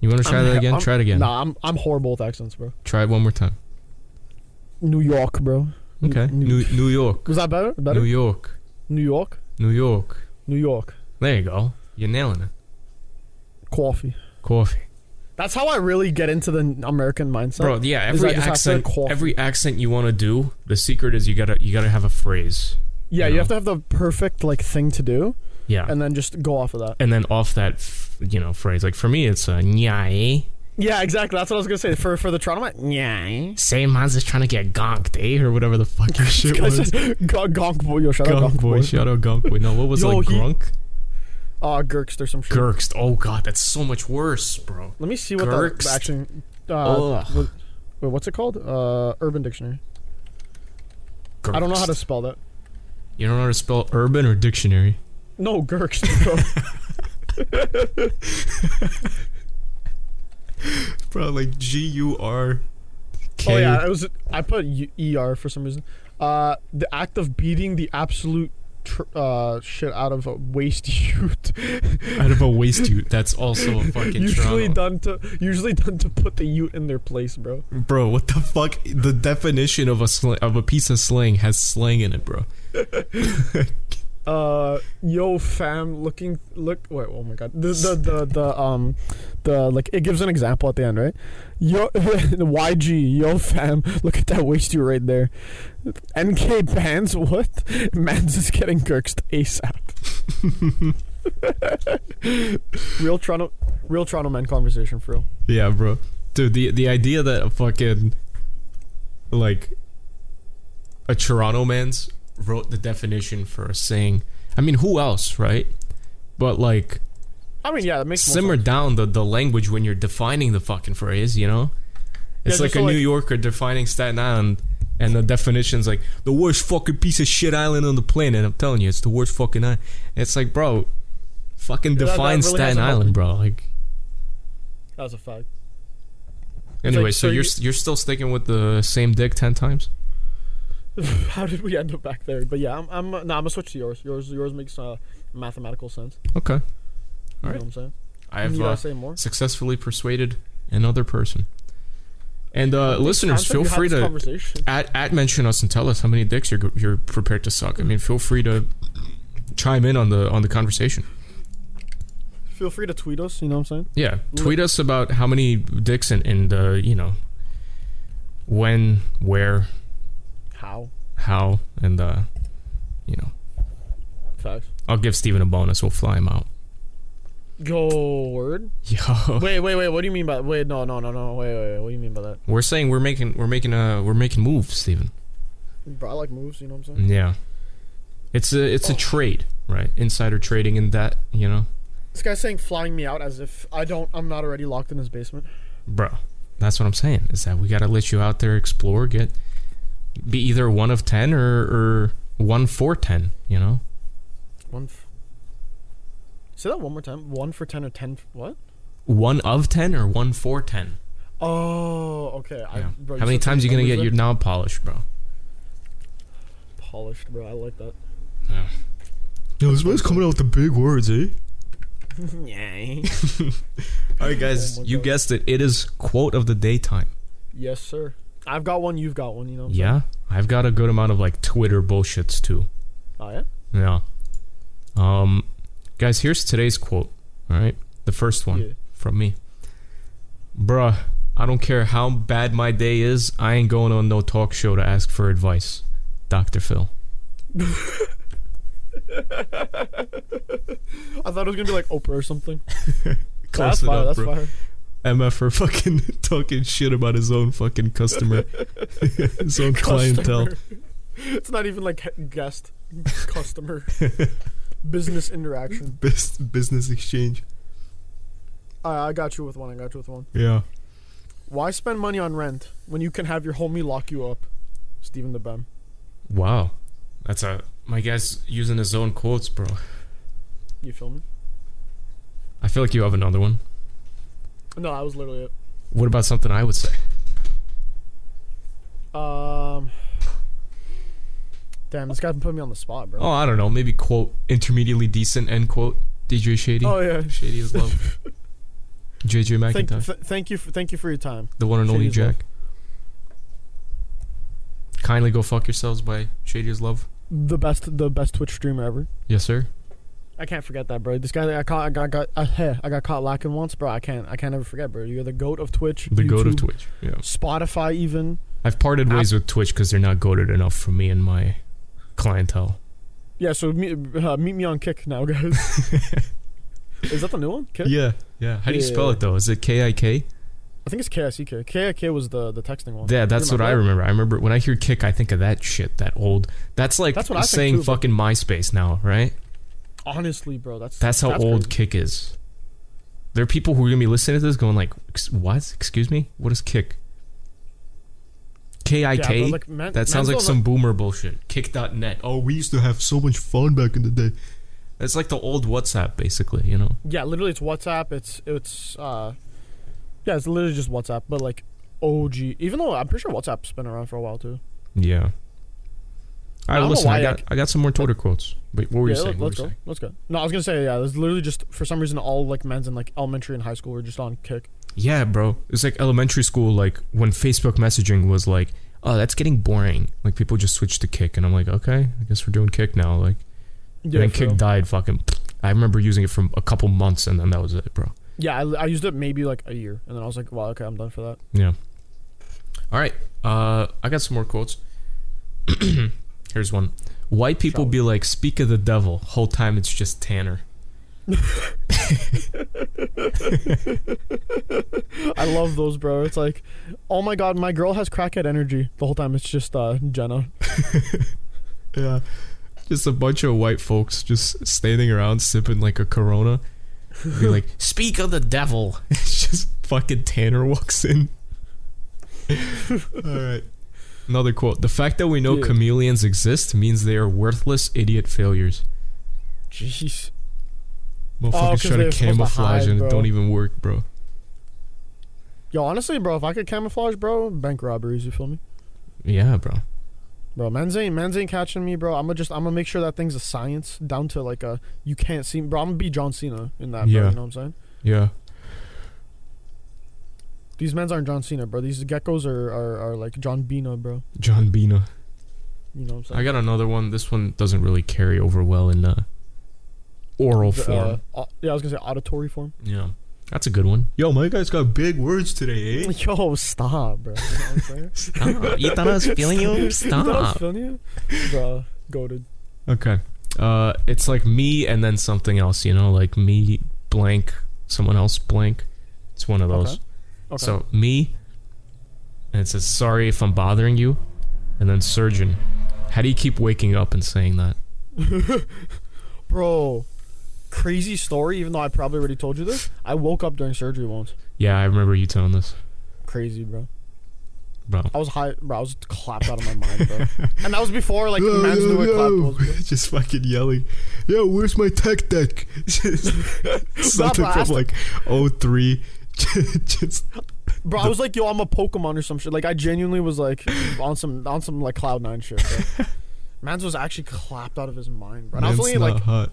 You want to try I'm- that again? I'm- try it again. Nah, I'm I'm horrible with accents, bro. Try it one more time. New York, bro. Okay. New, New New York. was that better? Better. New York. New York. New York. New York. There you go. You're nailing it. Coffee. Coffee. That's how I really get into the American mindset. Bro, yeah, every I just have to accent every accent you want to do, the secret is you got to you got to have a phrase. yeah, you you have to have the perfect like thing to do, Yeah. and then just go off of that. and then off that f- you know phrase like for me it's a eh? Yeah, exactly. That's what I was gonna say for for the Toronto. Man, yeah. Same man's just trying to get gonked, eh? Or whatever the fuck your [LAUGHS] shit was. just- [LAUGHS] Gonk boy, yo, shout out Gonk Gonk boy, boy. shout out Gonk boy. No, what was [LAUGHS] Yo, like he- Grunk? Uh, Gurks, there's some shit. Gurkst. Oh god, that's so much worse, bro. Let me see what Gurks. that actually. Uh, what, wait, what's it called? Uh, Urban Dictionary. I don't know how to spell that. You don't know how to spell urban or dictionary? No, Gurks. bro. [LAUGHS] Bro, like G U R K. oh yeah, it was. I put ER for some reason. Uh, the act of beating the absolute tr- uh shit out of a waste [LAUGHS] youth. out of a waste ute. That's also a fucking [LAUGHS] usually Toronto. done to usually done to put the ute in their place, bro. Bro, what the fuck? The definition of a sl- of a piece of slang has slang in it, bro. Uh, yo, fam, looking, look, wait, oh my god, the the the, the um, the like it gives an example at the end, right? Yo, [LAUGHS] the YG, yo, fam, look at that waist you right there. NK bands, what? Man's is getting gurked ASAP. [LAUGHS] real Toronto, real Toronto man conversation for real. Yeah, bro. Dude, the the idea that a fucking like a Toronto man's wrote the definition for a saying. I mean, who else, right? But like I mean, yeah, that makes simmer down the the language when you're defining the fucking phrase, you know? It's Yeah, like a so, New Yorker defining Staten Island and the definition's like the worst fucking piece of shit island on the planet. I'm telling you, it's the worst fucking island. It's like, bro, fucking Yeah, that- that define really Staten Island, bro. Like That was a fact. anyway, like, so, so you're you- you're still sticking with the same dick 10 times? [LAUGHS] How did we end up back there? But yeah, I'm, I'm, nah, I'm gonna switch to yours. Yours, yours makes uh, mathematical sense. Okay. You Alright. know what I'm saying? I've you uh, gotta say more. successfully persuaded another person. And uh, listeners, feel free to at, at mention us and tell us how many dicks you're you're prepared to suck. I mean, feel free to chime in on the on the conversation. Feel free to tweet us. You know what I'm saying? Yeah, tweet us about how many dicks and and uh, you know when, where, How? how, and uh, you know, Facts. I'll give Steven a bonus. We'll fly him out. Go word. [LAUGHS] Yo, Wait, wait, wait. What do you mean by? Wait, no, no, no, no. Wait, wait, wait. What do you mean by that? we're saying we're making we're making uh we're making moves, Steven. Bro, I like moves. You know what I'm saying? Yeah, it's a it's a trade, right? Insider trading in that, you know. This guy's saying flying me out as if I don't. I'm not already locked in his basement. Bro, that's what I'm saying. Is that we gotta let you out there explore, get be either one of ten or or one for ten. You know, One. F- Say that one more time. One for ten or ten. F- what? one of ten or one for ten. Oh, okay. I, bro, How many said times you gonna get numbers your there? knob polished, bro? polished, bro? I like that. Yeah. Yo, this man's coming out with the big words, eh? [LAUGHS] yeah. [LAUGHS] All right, guys, Oh you God. guessed it. It is quote of the daytime. Yes, sir. I've got one. You've got one. You know. Yeah, I've got a good amount of like Twitter bullshits too. Oh yeah. Yeah. Um, guys, here's today's quote. All right, the first one Yeah. from me. Bruh, I don't care how bad my day is. I ain't going on no talk show to ask for advice. Dr. Phil. [LAUGHS] I thought it was gonna be like Oprah or something. [LAUGHS] Close that's it fire. that's bro. fire. MF for fucking [LAUGHS] talking shit about his own fucking customer, [LAUGHS] his own clientele. It's not even like guest, customer, [LAUGHS] business interaction. Bus- business exchange. I I got you with one. I got you with one. Yeah. Why spend money on rent when you can have your homie lock you up? Stephen the Bem. Wow. That's a my guy's using his own quotes, bro. You feel me? I feel like you have another one. No, that was literally it. What about something I would say? Um. Damn, this guy put me on the spot, bro. Oh, I don't know. Maybe quote intermediately decent end quote. DJ Shady. Oh, yeah. Shady is love. JJ Thank, McIntyre. th- thank you, for, thank you for your time. the one and only is Love. Jack. Kindly go fuck yourselves by Shady is love. The best, the best Twitch streamer ever. Yes, sir. I can't forget that, bro. This guy that I caught, I got, got, uh, hey, I got caught lacking once, bro. I can't, I can't ever forget, bro. You're the goat of Twitch. The goat of Twitch. Yeah. Spotify, even. I've parted ways with Twitch because they're not goaded enough for me and my clientele. Yeah, so meet, uh, meet me on Kick now, guys. [LAUGHS] [LAUGHS] Is that the new one? Kick? Yeah. Yeah. How do you spell Yeah. it though? Is it K I K? I think it's KICK. KIK was the the texting one. Yeah, that's what I remember. I remember when I hear kick, I think of that shit. That old. That's like That's what I saying too, fucking MySpace now, right? Honestly, bro, that's That's how old crazy. Kik is. There are people who are gonna be listening to this going like, "Ex- "What? Excuse me? What is Kik?" K I K. like, That sounds like some boomer bullshit. Kick.net. Oh, we used to have so much fun back in the day. It's like the old WhatsApp, basically. You know. Yeah, literally, it's WhatsApp. It's it's uh, yeah, it's literally just WhatsApp. But like OG, even though I'm pretty sure WhatsApp's been around for a while too. Yeah. All I right, know listen. I why I got got some more Twitter quotes. Wait, what were you saying? Let's go. saying? Let's go. No, I was gonna say yeah. There's literally just for some reason all like men's in like elementary and high school were just on Kik. Yeah, bro. It's like elementary school, like when Facebook messaging was like, oh, that's getting boring. Like people just switched to Kik, and I'm like, okay, I guess we're doing Kik now. Like, Yeah, and then Kik real. died. Fucking, I remember using it for a couple months, and then that was it, bro. yeah. I, I used it maybe like a year, and then I was like, wow, okay, I'm done for that. Yeah. All right. Uh, I got some more quotes. [CLEARS THROAT] Here's one. White people be like, "Speak of the devil." Whole time it's just Tanner. [LAUGHS] I love those, bro. It's like, oh my god, my girl has crackhead energy. The whole time it's just uh Jenna. [LAUGHS] Yeah. Just a bunch of white folks just standing around sipping like a Corona. Be like, [LAUGHS] "Speak of the devil." It's just fucking Tanner walks in. All right. Another quote. The fact that we know Yeah. chameleons exist means they are worthless idiot failures. Jeez. Motherfuckers oh, 'cause try to they're to camouflage hide, and it don't even work, bro. Yo, honestly, bro, if I could camouflage, bro, bank robberies. You feel me? Yeah, bro. Bro, man's ain't man's ain't catching me, bro. I'm gonna just I'm gonna make sure that thing's a science down to like a you can't see, bro. I'm gonna be John Cena in that, bro. Yeah. You know what I'm saying? Yeah. These men's aren't John Cena, bro. These geckos are are, are like John Bina, bro. John Bina. You know what I'm saying? I got another one. This one doesn't really carry over well in uh, oral The, form. uh, au- yeah, I was gonna say auditory form. yeah. That's a good one. Yo, my guy's got big words today, eh? [LAUGHS] Yo, stop, bro. You know what I'm saying? [LAUGHS] Stop. You thought I was feeling you? [LAUGHS] Stop. You thought I was Stop. feeling you? Bro, goaded. Okay. Uh, it's like me and then something else, you know, like me blank, someone else blank. It's one of those. Okay. Okay. So me, and it says sorry if I'm bothering you, and then surgeon. How do you keep waking up and saying that? [LAUGHS] Bro, crazy story. Even though I probably already told you this, I woke up during surgery once. Yeah, I remember you telling this, Crazy, bro. bro. I was high, bro. I was clapped out of my mind, bro. [LAUGHS] and that was before like man's knew what clap was. [LAUGHS] Just fucking yelling, yo, where's my tech deck? Something bro, from like 03. [LAUGHS] Just Bro, I was like, yo, I'm a Pokemon or some shit. Like, I genuinely was like on some on some like Cloud Nine shit. Bro. [LAUGHS] Man's was actually clapped out of his mind, bro. And I was man's only like, hot.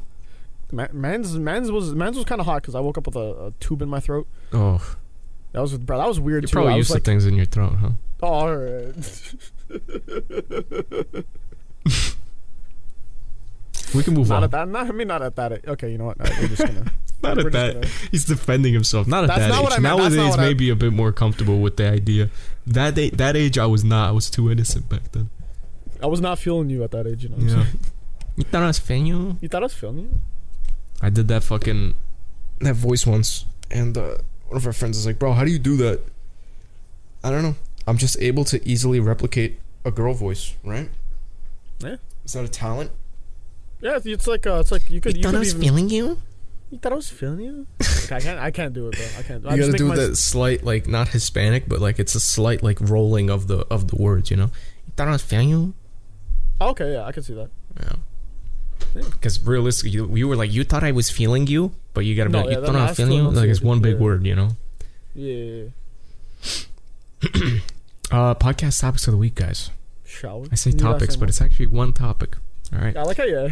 ma- man's man's was man's was kind of hot because I woke up with a, a tube in my throat. Oh, That was bro. That was weird you're too. probably used like, to things in your throat, huh? oh, all right. [LAUGHS] We can move on. not on. at that. Not, I mean, not at that. Okay, you know what? No, we're just gonna. [LAUGHS] Not we're at just that. gonna- He's defending himself. Not at That's that not age. what I meant. That's not Nowadays, what maybe a bit more comfortable with the idea. That a- that age, I was not. I was too innocent back then. I was not feeling you at that age. You know. What I'm Yeah. saying? [LAUGHS] You thought I was fan you? You thought I was feeling you? I did that fucking that voice once, and uh, one of our friends is like, "Bro, how do you do that?" I don't know. I'm just able to easily replicate a girl voice, right? Yeah. Is that a talent? Yeah, it's- it's like uh, it's like you could. You, thought could I was even, feeling you? You thought I was feeling you? [LAUGHS] Okay, I can't. I can't do it, bro. I can't. Do it. I You just gotta make do my- that slight, like not Hispanic, but like it's a slight like rolling of the of the words, you know? You thought I was feeling you? Okay, yeah, I can see that. Yeah. Because realistically, you, you were like, you thought I was feeling you, but you gotta be No, like, you that- thought I was feeling you. Like it's one big yeah. word, you know. Yeah, yeah, yeah. [CLEARS THROAT] Uh, podcast topics of the week, guys. Shall we? I say topics, but it's actually one topic. All right. I like how yeah.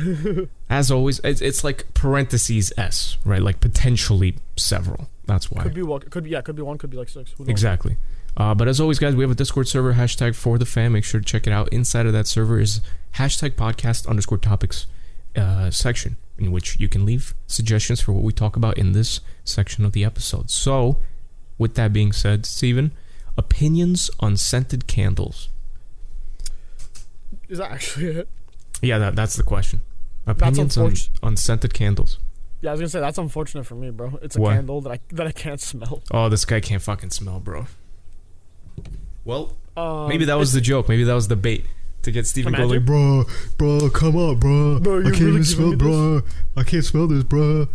[LAUGHS] As always, it's, it's like parentheses s, right? Like potentially several. That's why. could be one. Could be yeah. Could be one. Could be like six. Exactly. Uh, but as always, guys, we have a Discord server, hashtag for the fam. Make sure to check it out. Inside of that server is hashtag podcast underscore topics uh, section, in which you can leave suggestions for what we talk about in this section of the episode. So, with that being said, Steven, opinions on scented candles. Is that actually it? Yeah, that, that's the question. Opinions on, on scented candles. Yeah, I was gonna say that's unfortunate for me, bro. It's a What? candle that I that I can't smell. Oh, this guy can't fucking smell, bro. Well, Um, maybe that was the joke. Maybe that was the bait to get Stephen to go Imagine. like, bro, bro, come on, bro. Bro, I you can't really even giving smell, me bro. I can't smell this, bro.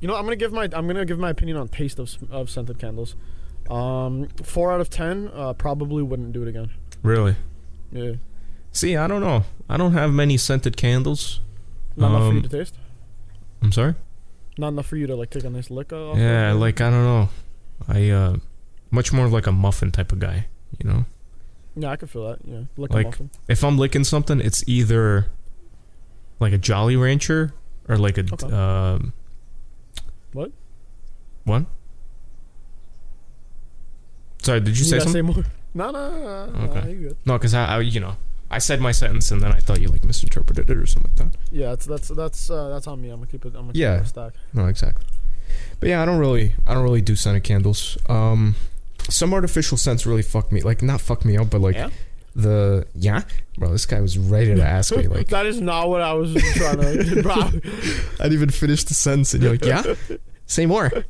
You know, I'm gonna give my I'm gonna give my opinion on taste of s- of scented candles. Um, four out of ten. Uh, probably wouldn't do it again. Really? Yeah, See, I don't know. I don't have many scented candles. not enough for you Um, to taste. I'm sorry. Not enough for you to like take a nice lick off. Yeah, of like I don't know. I uh, much more like a muffin type of guy. You know, yeah, I can feel that. Yeah, lick Like- a muffin. if I'm licking something, it's either like a Jolly Rancher or like a Okay. um. What? What? Sorry, did you say something? say more? [LAUGHS] No, no, no, Okay. no. No, because I, I, you know, I said my sentence and then I thought you like misinterpreted it or something like that. Yeah, that's that's that's uh, that's on me. I'm gonna keep it. I'm gonna keep Yeah. it stack. No, exactly. But yeah, I don't really, I don't really do scented candles. Um, some artificial scents really fuck me, like not fuck me up, but like Yeah? the yeah, bro. This guy was ready to ask me like, [LAUGHS] that is not what I was trying to. [LAUGHS] bro. I didn't even finish the sentence, and you're like, yeah, say more. [LAUGHS]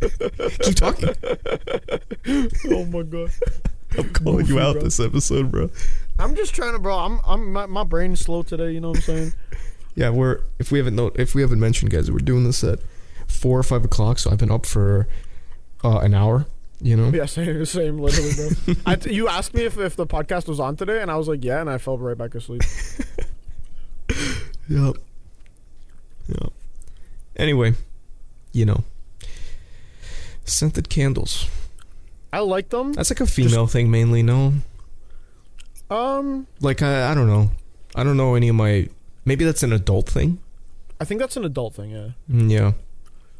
Keep talking. oh my god. I'm calling you out bro. this episode, bro. I'm just trying to, bro. I'm I'm my, my brain's slow today. You know what I'm saying? [LAUGHS] Yeah, we're if we haven't no, if we haven't mentioned, guys, we're doing this at four or five o'clock. So I've been up for uh, an hour. You know, Yeah, same, same, literally, bro. [LAUGHS] I t- you asked me if, if the podcast was on today, and I was like, yeah, and I fell right back asleep. [LAUGHS] Yep. Yep. Anyway, you know, scented candles. I like them. That's like a female thing mainly. No, Um, like I, I don't know. I don't know any of my. Maybe that's an adult thing. I think that's an adult thing, yeah. Mm, yeah.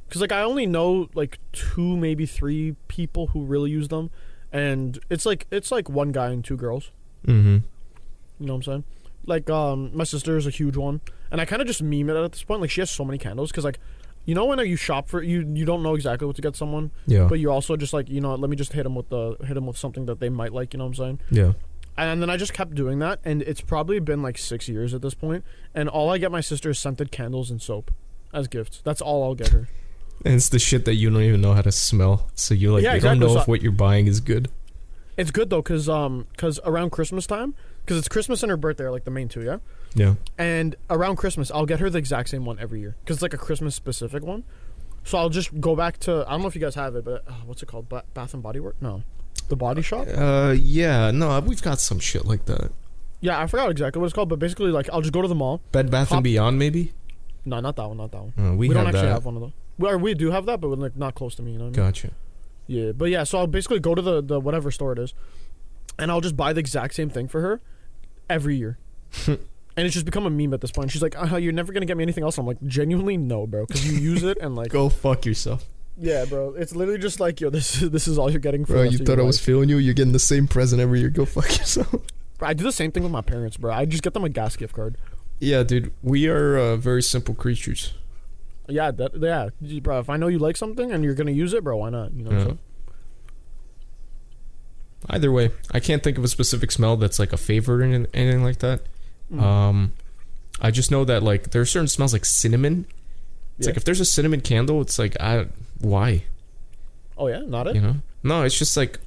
Because like I only know like two, maybe three people who really use them, and it's like it's like one guy and two girls. Mm-hmm. You know what I'm saying? Like um, my sister is a huge one, and I kind of just meme it at this point. Like she has so many candles because like. You know when you shop for you, you don't know exactly what to get someone, Yeah. but you also just like you know let me just hit them with the hit them with something that they might like. You know what I'm saying? yeah. And then I just kept doing that, and it's probably been like six years at this point. And all I get my sister is scented candles and soap as gifts. That's all I'll get her. And it's the shit that you don't even know how to smell. So you're like, Yeah, you exactly. don't know So- if what you're buying is good. It's good though, cause um, cause around Christmas time, cause it's Christmas and her birthday are like the main two, yeah. Yeah. And around Christmas, I'll get her the exact same one every year, cause it's like a Christmas specific one. So I'll just go back to I don't know if you guys have it, but uh, what's it called? Ba- Bath and Body Work? No, the Body Shop. Uh, yeah. No, we've got some shit like that. Yeah, I forgot exactly what it's called, but basically like I'll just go to the mall. Bed Bath Hop- and Beyond, maybe. No, not that one, not that one. Uh, we, We, don't actually that. have one of those. Well, we do have that, but we're like not close to me. You know what I mean? Gotcha. Yeah, but yeah, so I'll basically go to the, the whatever store it is, and I'll just buy the exact same thing for her every year. [LAUGHS] and it's just become a meme at this point. She's like, uh, "You're never gonna get me anything else." I'm like, "Genuinely, no, bro, because you use it and like, [LAUGHS] Go fuck yourself, yeah, bro. It's literally just like, yo, this is [LAUGHS] this is all you're getting for." bro. You thought I was feeling you. You're getting the same present every year. Go fuck [LAUGHS] yourself. Bro, I do the same thing with my parents, bro. I just get them a gas gift card. yeah, dude. We are uh, very simple creatures. Yeah, that yeah, bro. If I know you like something and you're gonna use it, bro, why not? You know. Yeah. Either way, I can't think of a specific smell that's like a favorite or anything- anything like that. Mm. Um, I just know that like there are certain smells like cinnamon. It's Yeah. like if there's a cinnamon candle, it's like I why oh yeah, not it. you know? No, it's just like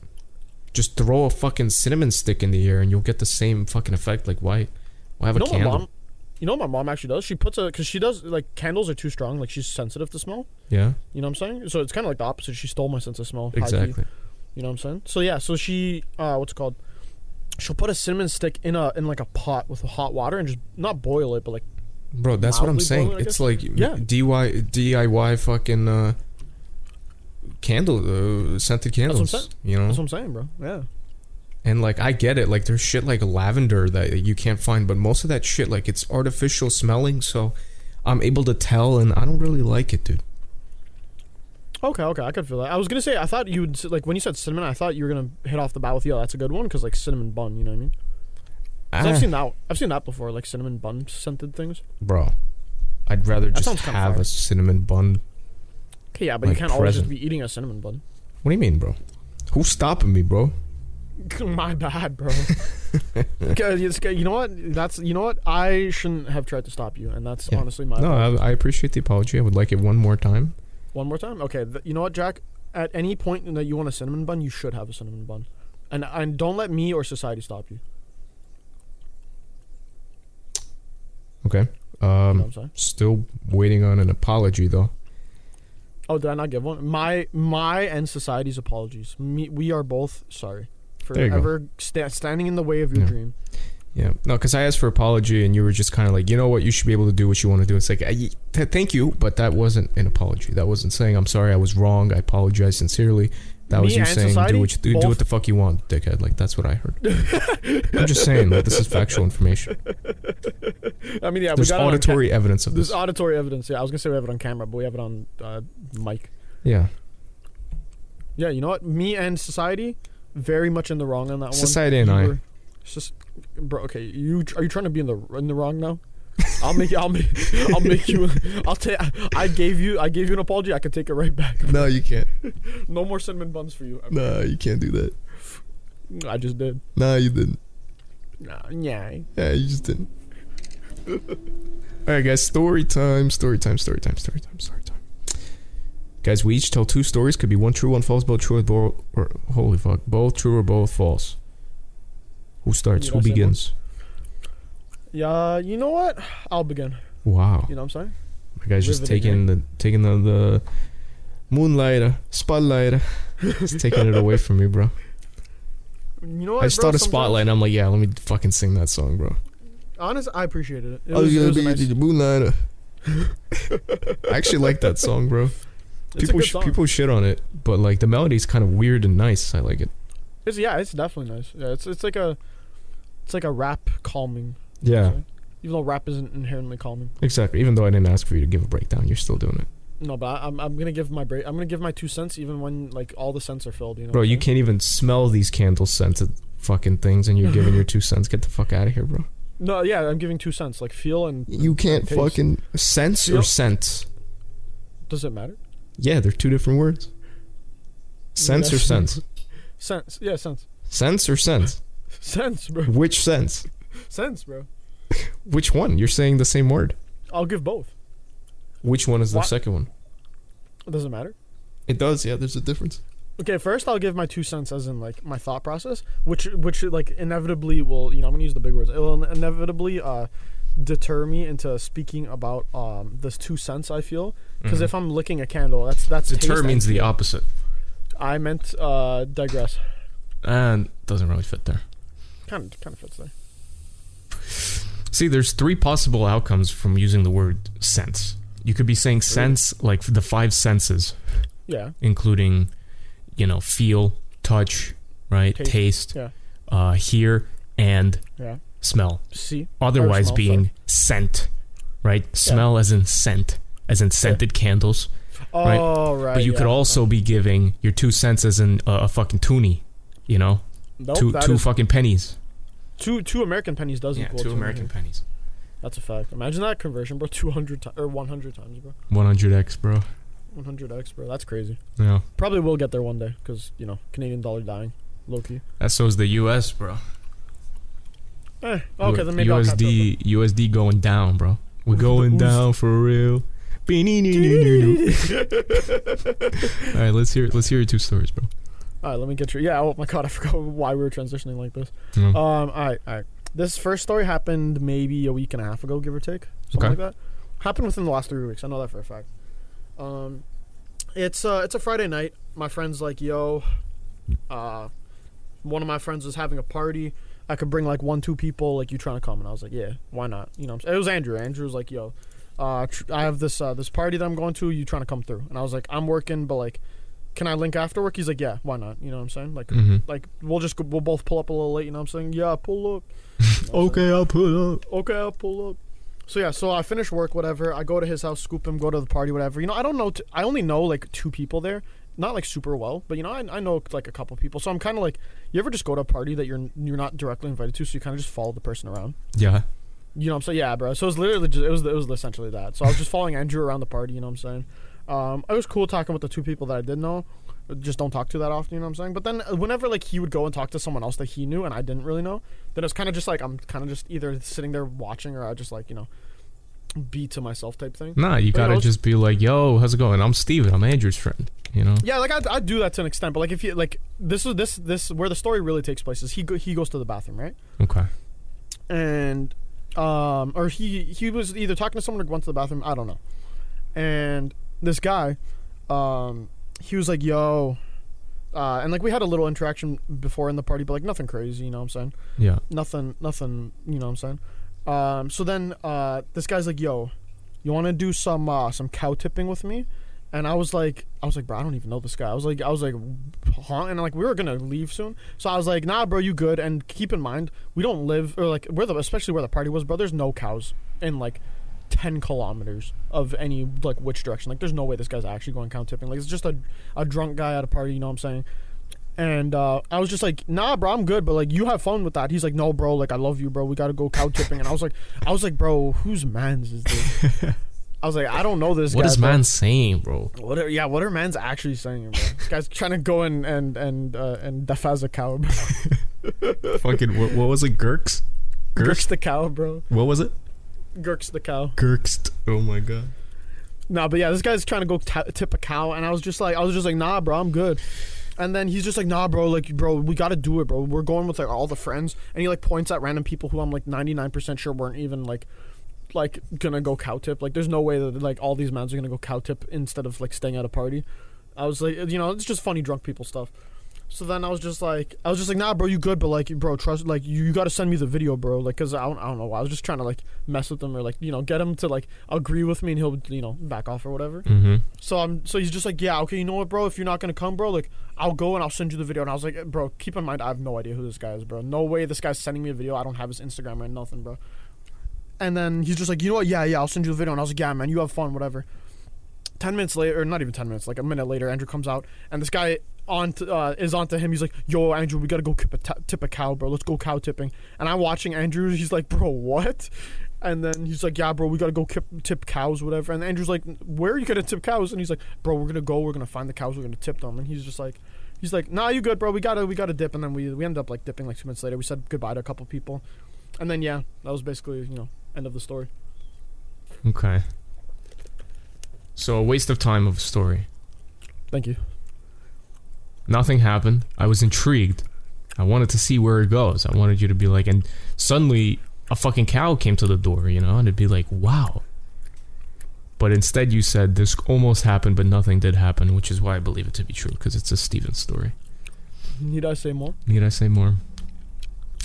just throw a fucking cinnamon stick in the air and you'll get the same fucking effect. Like why why have You a candle? mom? You know what my mom actually does? She puts a because she does like candles are too strong. Like she's sensitive to smell. Yeah, You know what I'm saying? So it's kind of like the opposite. She stole my sense of smell. exactly. You know what I'm saying? So yeah, so she uh what's it called? She'll put a cinnamon stick in a in like a pot with hot water and just not boil it, but like Bro, that's what I'm saying. It's like Yeah. DIY DIY fucking uh, candle uh, scented candles. You know, that's what I'm saying, bro. Yeah. and like I get it. Like there's shit like lavender that you can't find, but most of that shit like it's artificial smelling. So I'm able to tell, and I don't really like it, dude. Okay, okay, I could feel that. I was gonna say I thought you'd like when you said cinnamon, I thought you were gonna hit off the bat with yo. That's a good one because like cinnamon bun. You know what I mean? Ah, I've seen that. I've seen that before, like cinnamon bun scented things. bro. I'd rather That just have a cinnamon bun. Okay, yeah, but Like you can't always just be eating a cinnamon bun. What do you mean, bro? Who's stopping me, bro? [LAUGHS] My bad, bro. [LAUGHS] Okay, you know what? That's you know what? I shouldn't have tried to stop you, and that's Yeah. honestly my. No. I, I appreciate the apology. I would like it one more time. One more time. Okay, th- you know what, Jack? At any point that you want a cinnamon bun, you should have a cinnamon bun, and and don't let me or society stop you. Okay. Um, I'm saying? still waiting on an apology though. Oh, did I not give one? My my and society's apologies. Me, we are both sorry for There you go. ever sta- standing in the way of your Yeah. dream. Yeah. No, because I asked for apology and you were just kind of like, you know what, you should be able to do what you want to do. It's like, I, th- thank you, but that wasn't an apology. That wasn't saying I'm sorry, I was wrong. I apologize sincerely. That was Me you and saying society, do what you, do, both- what the fuck you want, dickhead. Like that's what I heard. [LAUGHS] I'm just saying, like this is factual information. I mean, yeah, There's we got it on ca- auditory evidence of this. There's auditory evidence. Yeah, I was gonna say we have it on camera, but we have it on uh, mic. Yeah. Yeah, you know what? Me and society, very much in the wrong on that one. Society and You I. were- It's just, bro. Okay, you are you trying to be in the in the wrong now? I'll make I'll make I'll make you. I'll take. I gave you I gave you an apology. I can take it right back. No, you can't. [LAUGHS] No more cinnamon buns for you. No, you can't do that. I just did. No, you didn't. Nah, yeah. Yeah, you just didn't. All right, guys. Story time. Story time. Story time. Story time. Story time. Guys, we each tell two stories. Could be one true, one false. Both true or, bo- or holy fuck, both true or both false. Who starts? Who gotta one. Yeah. You know what? I'll begin. Wow, You know what I'm saying? my guy's just taking the taking the, the moonlighter, spotlighter. He's [LAUGHS] taking it away from me, bro. You know what? I just bro? thought a spotlight. and I'm like, yeah, let me fucking sing that song, bro. Honest, I appreciated it. It I was was, gonna be nice, the moonlighter. [LAUGHS] I actually like that song, bro. it's people sh- song. people shit on it, but like the melody's kind of weird and nice. I like it. It's, yeah, it's definitely nice. Yeah, it's it's like a, it's like a rap calming. Yeah, Okay. Even though rap isn't inherently calming. exactly. Even though I didn't ask for you to give a breakdown, you're still doing it, No, but I, I'm I'm gonna give my break. I'm gonna give my two cents even when like all the cents are filled. You know. bro. You saying? can't even smell these candle scented fucking things, and you're giving your [LAUGHS] two cents. Get the fuck out of here, bro. No, yeah, I'm giving two cents. Like feel and You can't taste. fucking sense or Feel- sense. Does it matter? Yeah, they're two different words. Sense or sense? [LAUGHS] Sense. Yeah, sense. Sense or sense? [LAUGHS] Sense, bro. Which sense? Sense, bro. Which one? You're saying the same word. I'll give both. Which one is the second one? It doesn't matter. It does. Yeah, there's a difference. Okay, first I'll give my two cents as in like my thought process, which which like inevitably will you know I'm gonna use the big words. It will inevitably uh, deter me into speaking about um this two cents. I feel because if I'm licking a candle, that's that's Mm-hmm. deter taste means the feel. opposite, I meant uh digress. and doesn't really fit there. Kind of kind of fits there. See, there's three possible outcomes from using the word sense. You could be saying sense like the five senses, Yeah. including, you know, feel, touch, right, Taste, yeah. uh, hear, and Yeah. smell. See. Otherwise, smell, being scent, right? Smell as in scent, as in scented candles. Right. Oh right. But you yeah. could also be giving your two cents as in a, a fucking toonie, you know, Nope, two that two is- fucking pennies. Two two American pennies does Yeah, equal two two American pennies. That's a fact. Imagine that conversion, bro. [LAUGHS] Two hundred ti- or one hundred times, bro. 100x, bro. One hundred x, bro. That's crazy. Yeah. Probably will get there one day because you know Canadian dollar dying, low key. That so's the US, bro. Eh, okay, then maybe I'll catch up. USD USD going down, bro. We're going down for real. [LAUGHS] All right, let's hear let's hear your two stories, bro. All right, let me get your. Yeah. Oh my god, I [LAUGHS] forgot why we were transitioning like this. Yeah. Um. All right. All right. This first story happened maybe a week and a half ago, give or take, something Okay. like that. Happened within the last three weeks. I know that for a fact. Um, it's uh, it's a Friday night. My friend's like, "Yo, uh, one of my friends was having a party. I could bring like one, two people. Like, you trying to come?" And I was like, "Yeah, why not?" You know, it was Andrew. Andrew was like, "Yo, uh, tr- I have this uh, this party that I'm going to. You trying to come through?" And I was like, "I'm working, but like, can I link after work?" He's like, "Yeah, why not?" You know what I'm saying? Like, Mm-hmm. like we'll just go, we'll both pull up a little late. You know what I'm saying? Yeah, pull up. You know saying? Okay, I'll pull up. okay, I'll pull up. So yeah, so I finish work, whatever. I go to his house, scoop him, go to the party, whatever. You know, I don't know. T- I only know like two people there, not like super well, but you know, I, I know like a couple people. So I'm kind of like, you ever just go to a party that you're you're not directly invited to, so you kind of just follow the person around. Yeah. You know what I'm saying? Yeah, bro. So it was literally just it was it was essentially that. So I was just following Andrew around the party. You know what I'm saying? Um, it was cool talking with the two people that I did know. just don't talk to that often. You know what I'm saying? But then uh, whenever like he would go and talk to someone else that he knew and I didn't really know, then it was kind of just like I'm kind of just either sitting there watching or I just like you know be to myself type thing. Nah, you But, gotta know, just be like, "Yo, how's it going? I'm Steven. I'm Andrew's friend." You know? Yeah, like I I do that to an extent, but like if you like this is this this where the story really takes place is he go, he goes to the bathroom right Okay. and um or he he was either talking to someone or went to the bathroom I don't know, and this guy, um he was like yo, uh and like we had a little interaction before in the party, but like nothing crazy, you know what I'm saying? Yeah. nothing nothing you know what i'm saying? Um so then uh this guy's like yo you want to do some uh some cow tipping with me? And i was like i was like bro i don't even know this guy. I was like i was like huh and like we were gonna leave soon. So i was like nah bro you good. And keep in mind we don't live or like where the especially where the party was bro there's no cows in like 10 kilometers of any like which direction like there's no way this guy's actually going cow tipping like it's just a, a drunk guy at a party you know what i'm saying and uh, I was just like, nah, bro, I'm good, but like, you have fun with that. He's like, no, bro, like, I love you, bro. We gotta go cow tipping. And I was like, I was like, bro, whose man's is this? [LAUGHS] I was like, I don't know this What guy. is bro. man saying, bro? What are, yeah, what are man's actually saying, bro? this guy's trying to go and and and uh, and defaz a cow, bro. [LAUGHS] Fucking what, what was it? Gurks? Gurks the cow, bro. What was it? Gurks the cow. Gurkst. Oh my god. Nah, but yeah, this guy's trying to go ta tip a cow, and I was just like, I was just like, nah, bro, I'm good. And then he's just like, nah, bro, like, bro, we gotta do it, bro. We're going with like all the friends, and he like points at random people who I'm like 99% sure weren't even like, like gonna go cow tip. Like, there's no way that like all these mans are gonna go cow tip instead of like staying at a party. I was like, you know, it's just funny drunk people stuff. So then I was just like, I was just like, nah, bro, you good, but like, bro, trust, like, you, you got to send me the video, bro, like, cause I don't, I don't know, why. I was just trying to like mess with him or like, you know, get him to like agree with me and he'll, you know, back off or whatever. Mm-hmm. So I'm, so he's just like, yeah, okay, you know what, bro, if you're not gonna come, bro, like, I'll go and I'll send you the video. And I was like, bro, keep in mind, I have no idea who this guy is, bro. No way this guy's sending me a video. I don't have his Instagram or nothing, bro. And then he's just like, you know what, yeah, yeah, I'll send you the video. And I was like, yeah, man, you have fun, whatever. Ten minutes later, or not even ten minutes, like a minute later, Andrew comes out, and this guy on to, uh, is onto him. He's like, "Yo, Andrew, we gotta go tip a, t- tip a cow, bro. Let's go cow tipping." And I'm watching Andrew. [LAUGHS] He's like, "Bro, what?" And then he's like, "Yeah, bro, we gotta go kip, tip cows, whatever." And Andrew's like, "Where are you gonna tip cows?" And he's like, "Bro, we're gonna go. We're gonna find the cows. We're gonna tip them." And he's just like, "He's like, nah, you good, bro? We gotta, we gotta dip." And then we we ended up like dipping like two minutes later. We said goodbye to a couple people, and then yeah, that was basically you know end of the story. Okay. So a waste of time of a story. Thank you. Nothing happened. I was intrigued. I wanted to see where it goes. I wanted you to be like, and suddenly a fucking cow came to the door, you know, and it'd be like, wow. But instead, you said this almost happened, but nothing did happen, which is why I believe it to be true because it's a Steven story. Need I say more? Need I say more?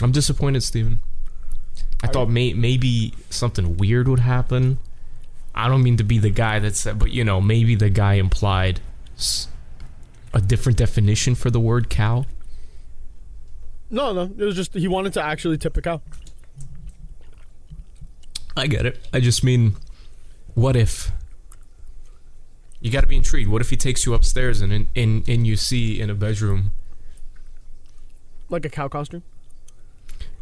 I'm disappointed, Steven. I Are thought may- maybe something weird would happen. I don't mean to be the guy that said, but you know, maybe the guy implied s- a different definition for the word cow. No, no. It was just he wanted to actually tip a cow. I get it. I just mean, what if? You got to be intrigued. What if he takes you upstairs and in, in, in you see in a bedroom? Like a cow costume.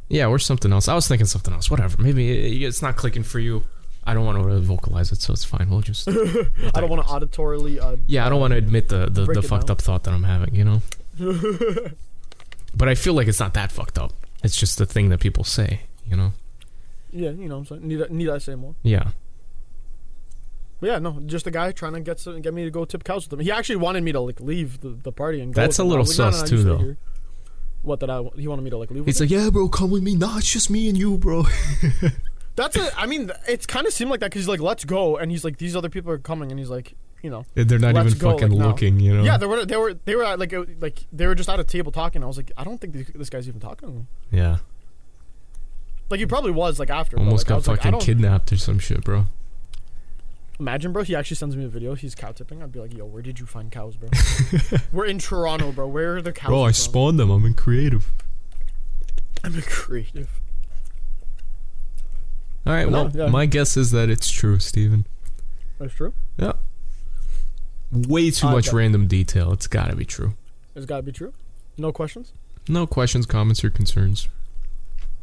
Yeah, or something else. I was thinking something else. Whatever. Maybe eh, it's not clicking for you. I don't want to really vocalize it, so it's fine. We'll just. [LAUGHS] I don't want to auditorily. Uh, Yeah, I don't want to admit the the, the fucked down. up thought that I'm having. You know. [LAUGHS] but I feel like it's not that fucked up. It's just the thing that people say. You know. yeah, you know what I'm saying. Need I, need I say more? Yeah. But yeah, no, just a guy trying to get some, get me to go tip cows with him. He actually wanted me to like leave the, the party and go. That's a. Little like, no, no, no, too, though. here. What did I? He wanted me to like leave. He's like, him? yeah, bro, come with me. Nah, it's just me and you, bro. [LAUGHS] that's it. I mean, it's kind of seemed like that because he's like, let's go, and he's like, these other people are coming, and he's like, you know, They're not even go, fucking like, looking. You know. yeah, they were they were they were at, like like they were just at a table talking. I was like, I don't think this, this guy's even talking to him. Yeah. Like he probably was like after. but, Almost like, I got was like, I fucking kidnapped or some shit, bro. Imagine, bro. He actually sends me a video. He's cow tipping. I'd be like, yo, where did you find cows, bro? [LAUGHS] we're in Toronto, bro. Where are the cows? Bro, I from? spawned them. I'm in creative. I'm in creative. All right. No, Well, yeah. my guess is that it's true, Steven. That's true. Yeah. Way too I much random detail. It's gotta be true. It's got to be true. No questions. No questions, comments, or concerns.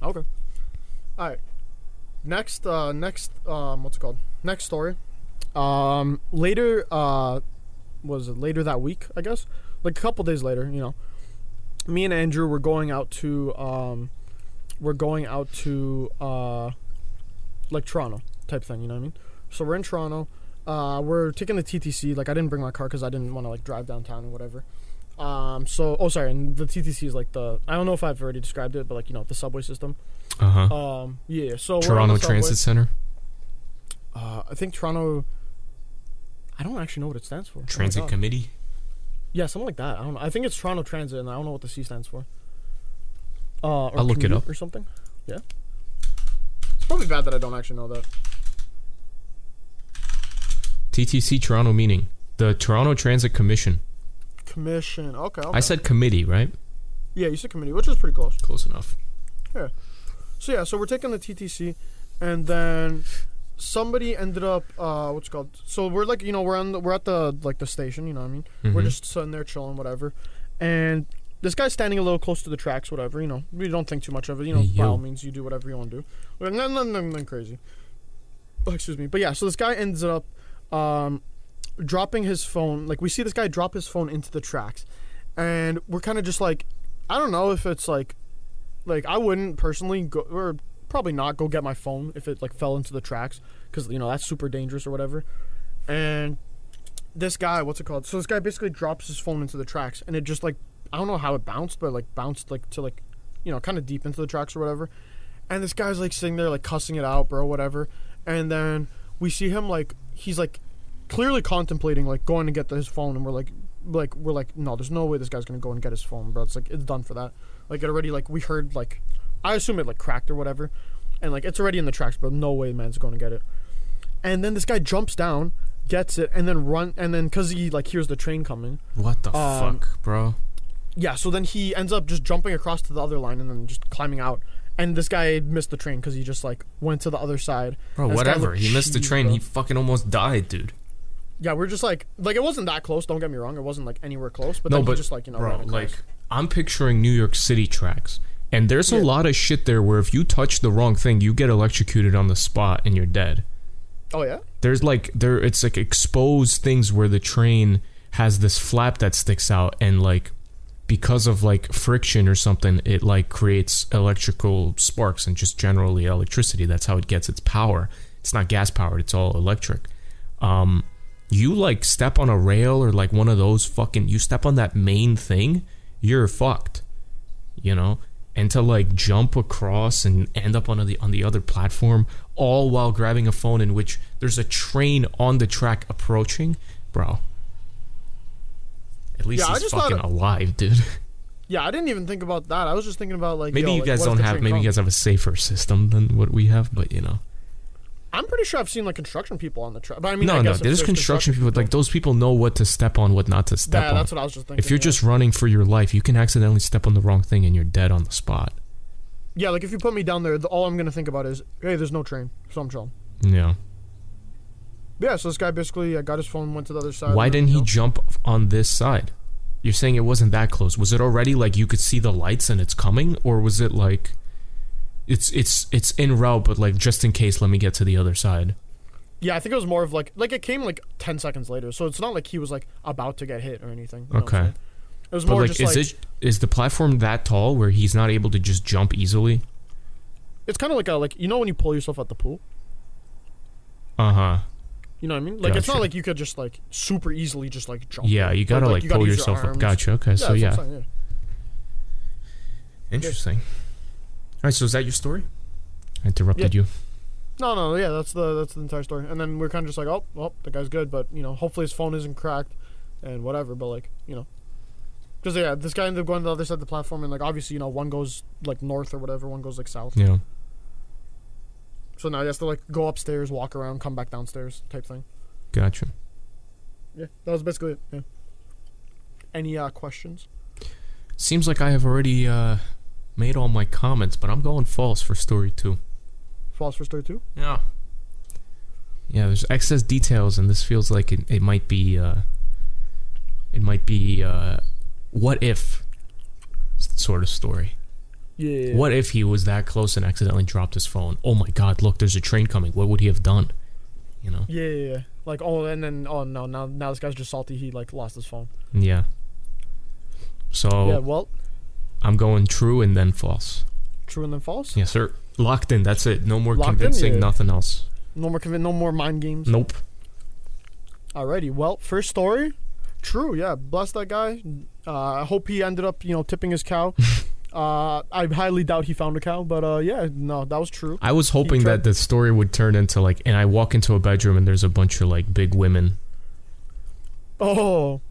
Okay. All right. Next, uh, next, um, what's it called? Next story. Um, later, uh, was it later that week? I guess like a couple days later, you know, me and Andrew were going out to um, we're going out to uh, like Toronto type thing. You know what I mean? So we're in Toronto. Uh, we're taking the TTC. Like I didn't bring my car because I didn't want to like drive downtown and whatever. Um, so oh sorry, and the TTC is like the I don't know if I've already described it, but like you know the subway system. Uh huh. Um, yeah. So Toronto. Transit Center. Uh, I think Toronto. I don't actually know what it stands for. Oh Transit God. Committee. Yeah, something like that. I don't know. I think it's Toronto Transit, and I don't know what the C stands for. Uh, or I'll look it up. or something. Yeah. It's probably bad that I don't actually know that. TTC Toronto meaning The Toronto Transit Commission. Commission. Okay. okay. I said committee, right? Yeah, you said committee, which is pretty close. Close enough. Yeah. So yeah, so we're taking the TTC, and then somebody ended up uh, what's called. So we're like, you know, we're on the, we're at the like the station. You know what I mean? We're Mhm. just sitting there chilling, whatever. And this guy's standing a little close to the tracks, whatever. You know, we don't think too much of it. You know, Hey, by all means, you do whatever you want to do. Nothing, nothing, crazy. Oh, excuse me. But yeah, so this guy ends up um, dropping his phone. Like we see this guy drop his phone into the tracks, and we're kind of just like, I don't know if it's like, like I wouldn't personally go or probably not go get my phone if it like fell into the tracks because you know that's super dangerous or whatever. And this guy, what's it called? So this guy basically drops his phone into the tracks, and it just like I don't know how it bounced, but like bounced like to like, you know, kind of deep into the tracks or whatever. And this guy's like sitting there like cussing it out, bro, whatever. And then we see him like he's like clearly contemplating like going to get his phone, and we're like, like we're like, no, there's no way this guy's gonna go and get his phone, bro. It's like it's done for that. Like it already like we heard like, I assume it like cracked or whatever, and like it's already in the tracks, but no way the man's going to get it. And then this guy jumps down, gets it, and then run, and then cause he like hears the train coming. What the Um, fuck, bro? Yeah, so then he ends up just jumping across to the other line and then just climbing out. And this guy missed the train because he just like went to the other side. Bro, whatever. He missed the train. bro. He fucking almost died, dude. Yeah, we're just like like it wasn't that close. Don't get me wrong, it wasn't like anywhere close. But no, then but he just like you know bro, like I'm picturing New York City tracks, and there's a lot of shit there where if you touch the wrong thing, you get electrocuted on the spot and you're dead. oh yeah, There's like there, it's like exposed things where the train has this flap that sticks out, and like because of like friction or something, it like creates electrical sparks and just generally electricity. That's how it gets its power. It's not gas powered. It's all electric. Um, you like step on a rail or like one of those fucking you step on that main thing, you're fucked. You know? And to like jump across and end up on the on the other platform, all while grabbing a phone in which there's a train on the track approaching, bro. At least Yeah, I he's just fucking it- alive, dude. [LAUGHS] yeah. I didn't even think about that. I was just thinking about like Maybe yo, you guys if don't have maybe you guys have a safer system than what we have, but you know. I'm pretty sure I've seen like construction people on the track. But I mean, no, I no, if there's construction people like those people know what to step on, what not to step Yeah, on. Yeah, that's what I was just thinking. If you're yeah. just running for your life, you can accidentally step on the wrong thing and you're dead on the spot. yeah, like if you put me down there, the, all I'm gonna think about is, hey, there's no train, so I'm chilling. Yeah. Yeah, so this guy basically uh, got his phone, went to the other side. Why didn't he know- jump on this side? You're saying it wasn't that close. Was it already like you could see the lights and it's coming, or was it like it's it's it's in route, but like just in case, let me get to the other side? Yeah, I think it was more of like like it came like ten seconds later, so it's not like he was like about to get hit or anything. you know Okay. It was But more like, just is like it is the platform that tall where he's not able to just jump easily? it's kind of like a like you know when you pull yourself at the pool. Uh huh. You know what I mean? Like it's not like you could just like super easily just like jump. Yeah, you gotta like, you gotta pull use your yourself up. Gotcha. Okay, Yeah, so yeah, saying, yeah. interesting. All right, so is that your story? I interrupted you. No, no, yeah, that's the that's the entire story. And then we're kind of just like, oh, well, the guy's good, but you know, hopefully his phone isn't cracked, and whatever. But like, you know, because yeah, this guy ended up going to the other side of the platform, and like obviously, you know, one goes like north or whatever, one goes like south. Yeah. So now he has to like go upstairs, walk around, come back downstairs, type thing. Gotcha. Yeah, that was basically it. Yeah. Any uh, questions? Seems like I have already uh, made all my comments, but I'm going false for story two. False for story two. Yeah. Yeah, there's excess details, and this feels like it, it might be. Uh, it might be. Uh, what if sort of story. Yeah. What if he was that close and accidentally dropped his phone? Oh my god, look, there's a train coming. What would he have done? You know? Yeah, yeah, yeah. Like oh, and then oh no, now now this guy's just salty. He like lost his phone. Yeah. So Yeah, well, I'm going true and then false. true and then false. Yes, sir. Locked in. That's it. No more Locked in? convincing. Yeah. Nothing else. No more conv- no more mind games. Nope. Alrighty. Well, first story. True. Yeah. Bless that guy. Uh, I hope he ended up, you know, tipping his cow. [LAUGHS] uh, I highly doubt he found a cow, but uh, yeah, no, that was true. I was hoping that the story would turn into like, and I walk into a bedroom and there's a bunch of like big women, Oh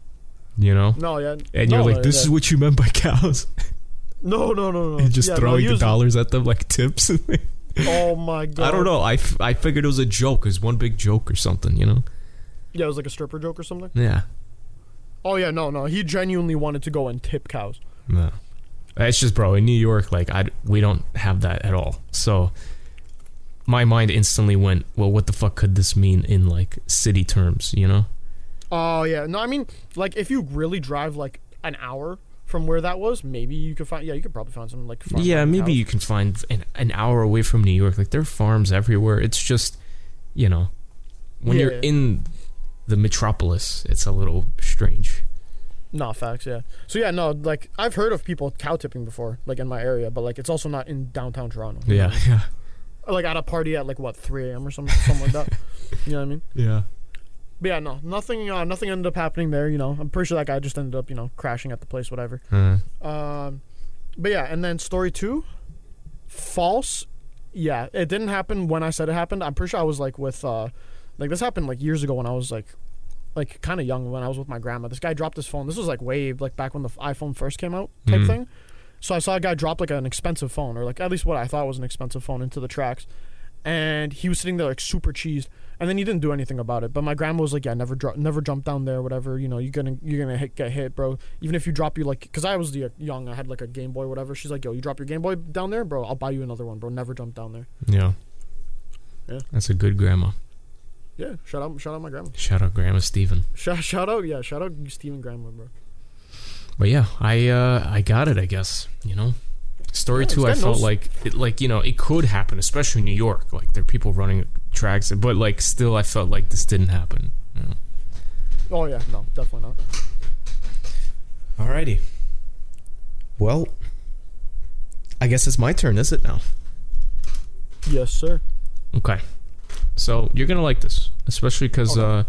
you know, no, yeah. and no, you're like, this yeah. is what you meant by cows, [LAUGHS] no, no, no, no. and just Yeah, throwing he the dollars at them like [LAUGHS] tips. Oh my god. I don't know. I, f- I figured it was a joke. It was one big joke or something, you know? Yeah, it was like a stripper joke or something. Yeah. Oh yeah, no, no. He genuinely wanted to go and tip cows. No. It's just, bro, in New York, like, I, we don't have that at all. So, my mind instantly went, well, what the fuck could this mean in, like, city terms, you know? Oh yeah, no. I mean, like if you really drive like an hour from where that was, maybe you could find. Yeah, you could probably find some like. yeah, maybe cows. you can find an, an hour away from New York. Like, there are farms everywhere. It's just, you know, when you're in the metropolis, it's a little strange. Nah, facts. Yeah. So yeah, no. Like I've heard of people cow tipping before, like in my area, but like it's also not in downtown Toronto. Yeah, know? yeah. Like at a party at like what 3 a.m. or something, something like that. [LAUGHS] You know what I mean? Yeah. But yeah, no, nothing. Uh, nothing ended up happening there. You know, I'm pretty sure that guy just ended up, you know, crashing at the place, whatever. Uh, Um, but yeah, and then story two, false. Yeah, it didn't happen when I said it happened. I'm pretty sure I was like with, uh, like this happened like years ago when I was like, like kind of young when I was with my grandma. This guy dropped his phone. This was like way like back when the iPhone first came out type Mhm. thing. So I saw a guy drop like an expensive phone or like at least what I thought was an expensive phone into the tracks, and he was sitting there like super cheesed. And then he didn't do anything about it. But my grandma was like, "Yeah, never, dro- never jump down there, whatever. You know, you're gonna, you're gonna hit, get hit, bro. Even if you drop you like, because I was the, young, I had like a Game Boy, whatever. She's like, "Yo, you drop your Game Boy down there, bro. I'll buy you another one, bro. Never jump down there." yeah. Yeah. That's a good grandma. Yeah, shout out, shout out my grandma. Shout out Grandma Steven. Shout, shout out, yeah, shout out Steven grandma, bro. But yeah, I uh I got it, I guess. You know, story Yeah, two, I felt knows- like it, like you know it could happen, especially in New York. Like there are people running tracks, but like still, I felt like this didn't happen. You know? Oh yeah, no, definitely not. Alrighty. Well, I guess it's my turn, is it now? Yes, sir. Okay. So you're gonna like this, especially because Okay. uh,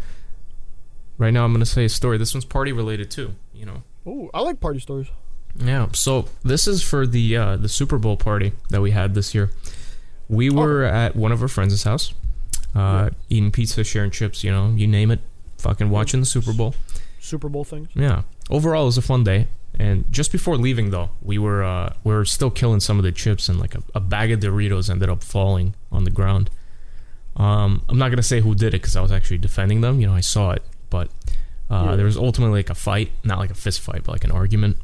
right now I'm gonna say a story. This one's party related too. You know. Oh, I like party stories. Yeah. So this is for the uh, the Super Bowl party that we had this year. We were at one of our friends' house, uh, eating pizza, sharing chips. You know, you name it. Fucking watching the Super Bowl. Super Bowl things. Yeah. Overall, it was a fun day. And just before leaving, though, we were uh, we were still killing some of the chips, and like a, a bag of Doritos ended up falling on the ground. Um, I'm not gonna say who did it because I was actually defending them. You know, I saw it, but uh, Yeah. there was ultimately like a fight, not like a fist fight, but like an argument.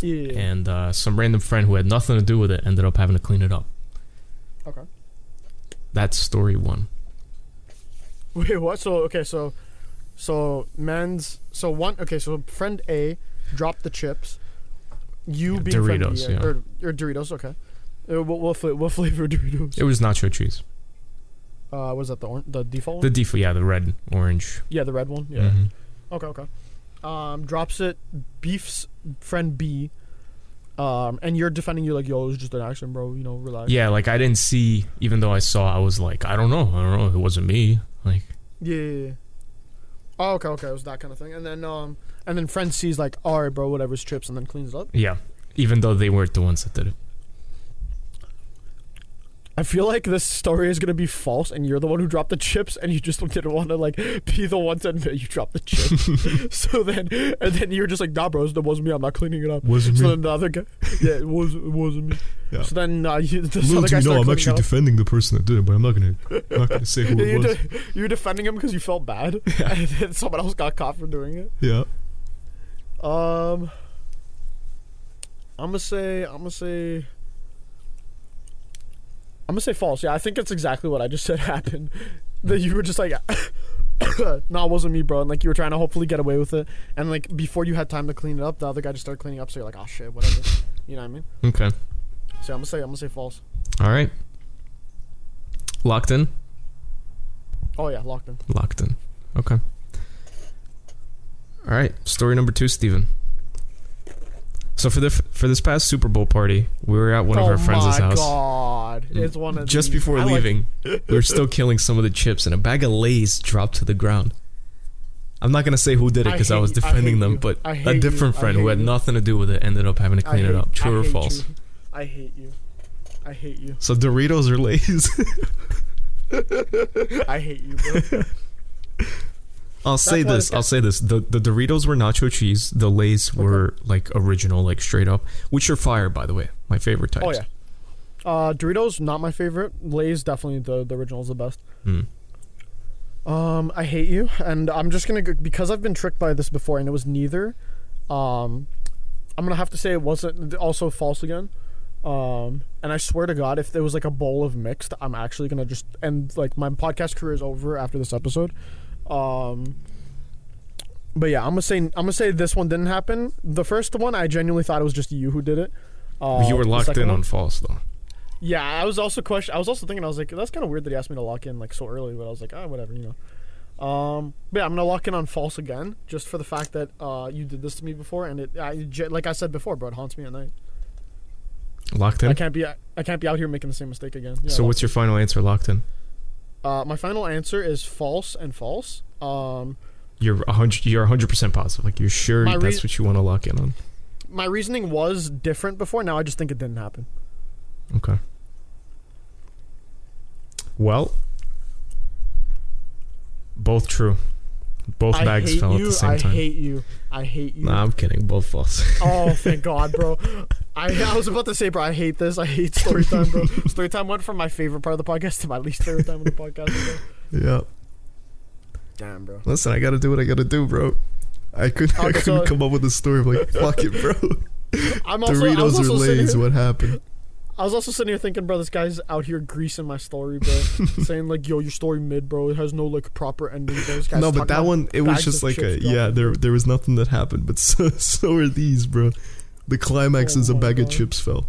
Yeah. And uh, some random friend who had nothing to do with it ended up having to clean it up. Okay. That's story one. Wait, what? So okay, so so man's so one okay, so friend A dropped the chips. You Yeah, being friend B, Doritos, yeah. or, or Doritos, okay. Uh, what what, what flavor [LAUGHS] Doritos? It was nacho cheese. Uh, was that the or- the default? The default, yeah, the red, orange. yeah, the red one. Yeah. Mhm. Okay, okay. Um, drops it. Beef's friend B. Um, and you're defending you like, yo, it was just an accident, bro. You know, relax. Yeah, like I didn't see, even though I saw, I was like, I don't know, I don't know, it wasn't me. Like, Yeah. yeah, yeah. Oh, okay, okay. It was that kind of thing. And then um, and then friend C's like, all right, bro, whatever's chips, and then cleans it up. yeah, even though they weren't the ones that did it. I feel like this story is gonna be false, and you're the one who dropped the chips, and you just [LAUGHS] didn't want to like be the one to admit you dropped the chips. [LAUGHS] so then, and then you're just like, nah, bro, it wasn't me. I'm not cleaning it up. Wasn't So then the other guy, yeah, it was, it wasn't me. Yeah. So then uh, you, this other guy started cleaning it up. defending the person that did it, but I'm not gonna, I'm not gonna say Yeah, you're, de- you're defending him because you felt bad, [LAUGHS] and then someone else got caught for doing it. Yeah. Um, I'm gonna say, I'm gonna say, I'm gonna say false. Yeah, I think it's exactly what I just said [LAUGHS] happened. That you were just like, [COUGHS] [COUGHS] no, it wasn't me, bro. And like you were trying to hopefully get away with it, and like before you had time to clean it up, the other guy just started cleaning up. So you're like, oh shit, whatever. You know what I mean? Okay. So I'm gonna say, I'm gonna say false. All right. Locked in. Oh yeah, locked in. Locked in. Okay. All right. Story number two, Steven. So for the for this past Super Bowl party, we were at one of oh our friends' my house. god, it's mm. one of Just these. before I like- leaving, [LAUGHS] we were still killing some of the chips, and a bag of Lay's dropped to the ground. I'm not gonna say who did it because I, hate- was defending hate them, you. but a different you. Friend who had you. nothing to do with it ended up having to I clean it up. True or false? I hate you. I hate you. So Doritos or Lay's? [LAUGHS] I hate you, bro. [LAUGHS] I'll say this. I'll say this. The the Doritos were nacho cheese. The Lay's were like original, like straight up, which are fire, by the way. My favorite types. oh yeah. Uh, Doritos not my favorite. Lay's definitely the the original is the best. Hmm. Um, I hate you, and I'm just gonna go, because I've been tricked by this before, and it was neither. Um, I'm gonna have to say it wasn't also false again. Um, and I swear to God, if there was like a bowl of mixed, I'm actually gonna just end like my podcast career is over after this episode. Um, but yeah, I'm gonna say I'm gonna say this one didn't happen. The first one, I genuinely thought it was just you who did it. Uh, you were locked in one- on false though. yeah, I was also question. I was also thinking. I was like, that's kind of weird that he asked me to lock in like so early. But I was like, ah, whatever, you know. Um, but yeah, I'm gonna lock in on false again, just for the fact that uh, you did this to me before, and it, I, like I said before, bro, it haunts me at night. Locked in. I can't be, I can't be out here making the same mistake again. Yeah, so what's your final answer? Locked in. Uh, my final answer is false and false. Um, You're a hundred. You're hundred percent positive. Like you're sure that's what you want to lock in on. my reasoning was different before. Now I just think it didn't happen. Okay. Well, both true. Both I bags fell you. at the same I time. I hate you. I hate you. Nah, I'm kidding. Both false. Oh, thank [LAUGHS] God, bro. I, I was about to say, bro, I hate this. I hate story time, bro. [LAUGHS] story time went from my favorite part of the podcast to my least favorite time of the podcast. Bro. yeah. Damn, bro. Listen, I gotta do what I gotta do, bro. I couldn't. I couldn't so- come up with a story. I'm like, fuck it, bro. [LAUGHS] I'm [LAUGHS] also, Doritos or Lay's? What happened? I was also sitting here thinking, bro, this guy's out here greasing my story, bro. saying like, yo, your story mid, bro. It has no like proper ending. Bro. This guy's No, but that one, it was just like a yeah. There, there was nothing that happened, but so, so are these, bro. The climax Oh is a my bag of chips fell.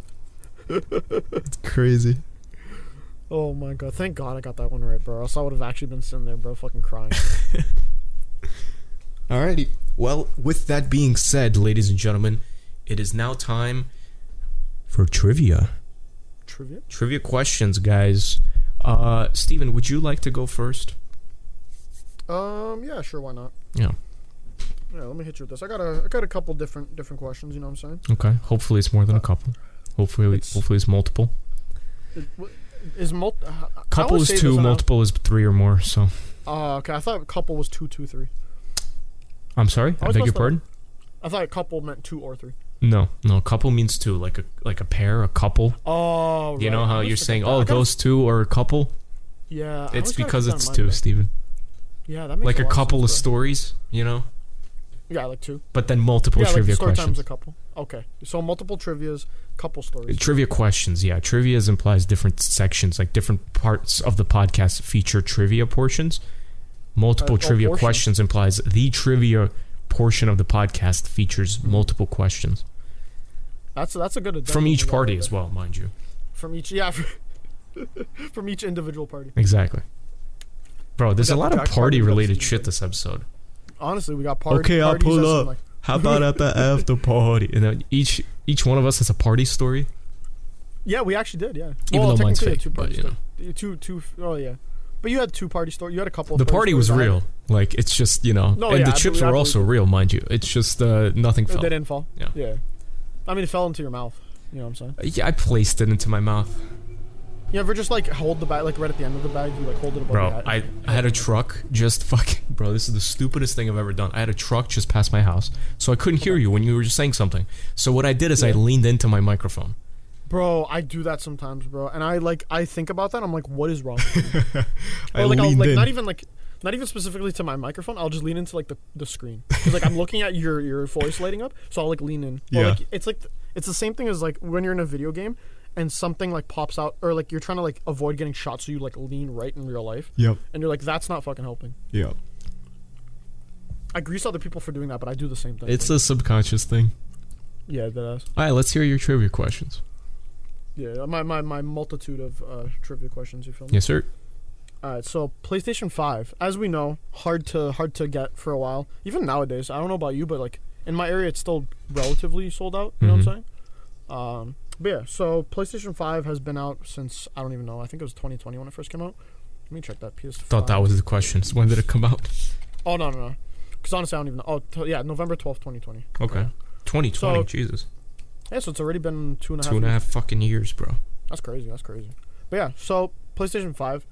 it's crazy. Oh my god! Thank God I got that one right, bro. Else I would have actually been sitting there, bro, fucking crying. [LAUGHS] Alrighty. Well, with that being said, ladies and gentlemen, it is now time for trivia. Trivia. Trivia questions, guys. Uh, Steven, would you like to go first? Um. Yeah. Sure. Why not? Yeah. Yeah. Let me hit you with this. I got a. I got a couple different different questions. You know what I'm saying? Okay. Hopefully, it's more than a couple. Hopefully, It's- hopefully it's multiple. It, is mul- uh, Couple is two, multiple is three or more. So, Oh, okay. I thought couple was two, two, three. I'm sorry. I I beg your pardon. I thought a couple meant two or three. No, no. A couple means two, like a like a pair, a couple. Oh, You know how you're saying, oh, those two are a couple. Yeah, It's because it's two, Stephen. Yeah, that makes Like a couple of sense, stories, you know. Yeah, like two. But then multiple yeah, like trivia story questions. times a couple. Okay, so multiple trivia's, couple stories. Trivia questions, yeah. Trivia implies different sections, like different parts of the podcast feature trivia portions. Multiple Uh, oh, trivia questions implies the trivia portion of the podcast features Hmm. multiple questions That's that's a good from each party as well, mind you. From each, yeah, [LAUGHS] from each individual party. Exactly. Bro, there's a lot of Party, we got the party-related shit this episode. Honestly, we got party. Okay, I'll pull up. like- How about at the [LAUGHS] after party? And then each each one of us has a party story. yeah, we actually did. Yeah, Even well, though mine's fake, two but, party you know. sto- two two. Oh yeah, but you had two party stories. You had a couple. Of The party was stories. I had- real. Like it's just you know, No, and yeah, the chips were also real, mind you. It's just uh, nothing They fell. didn't fall. Yeah. Yeah. I mean, it fell into your mouth. You know what I'm saying? Yeah, I placed it into my mouth, You ever just like hold the bag, like right at the end of the bag, you like hold it above your bro. I I had a truck just [LAUGHS] fucking, bro. This is the stupidest thing I've ever done. I had a truck just past my house, so I couldn't hear you when you were just saying something. So what I did is I leaned into my microphone. Bro, I do that sometimes, bro. And I like I think about that. I'm like, what is wrong? [LAUGHS] I or like I'll leaned like in. not even like not even specifically to my microphone. I'll just lean into like the, the screen. 'Cause, like I'm looking at your your voice lighting up, so I'll like lean in. Or, Yeah. like it's like it's the same thing as like when you're in a video game and something like pops out or like you're trying to like avoid getting shot, so you like lean right in real life, Yep. and you're like, that's not fucking helping. Yep. I grease other people for doing that, but I do the same thing. It's Like, a subconscious thing. yeah, that is. All right, let's hear your trivia questions. Yeah, my, my, my multitude of uh, trivia questions. You feel me? Yes, sir. All right, so PlayStation Five, as we know, hard to hard to get for a while. Even nowadays, I don't know about you, but like in my area, it's still relatively sold out. You know Mhm. what I'm saying? Um, but yeah, so PlayStation Five has been out since I don't even know. I think it was 2020 when it first came out. Let me check that. PS. Thought that was the question. So when did it come out? Oh no no no. Because honestly, I don't even know. Oh t- yeah, November 12th, 2020. Okay. Yeah. 2020. So- Jesus. Yeah, so it's already been two and a half. Two and a years. half fucking years, bro. That's crazy. That's crazy. But yeah, so PlayStation Five,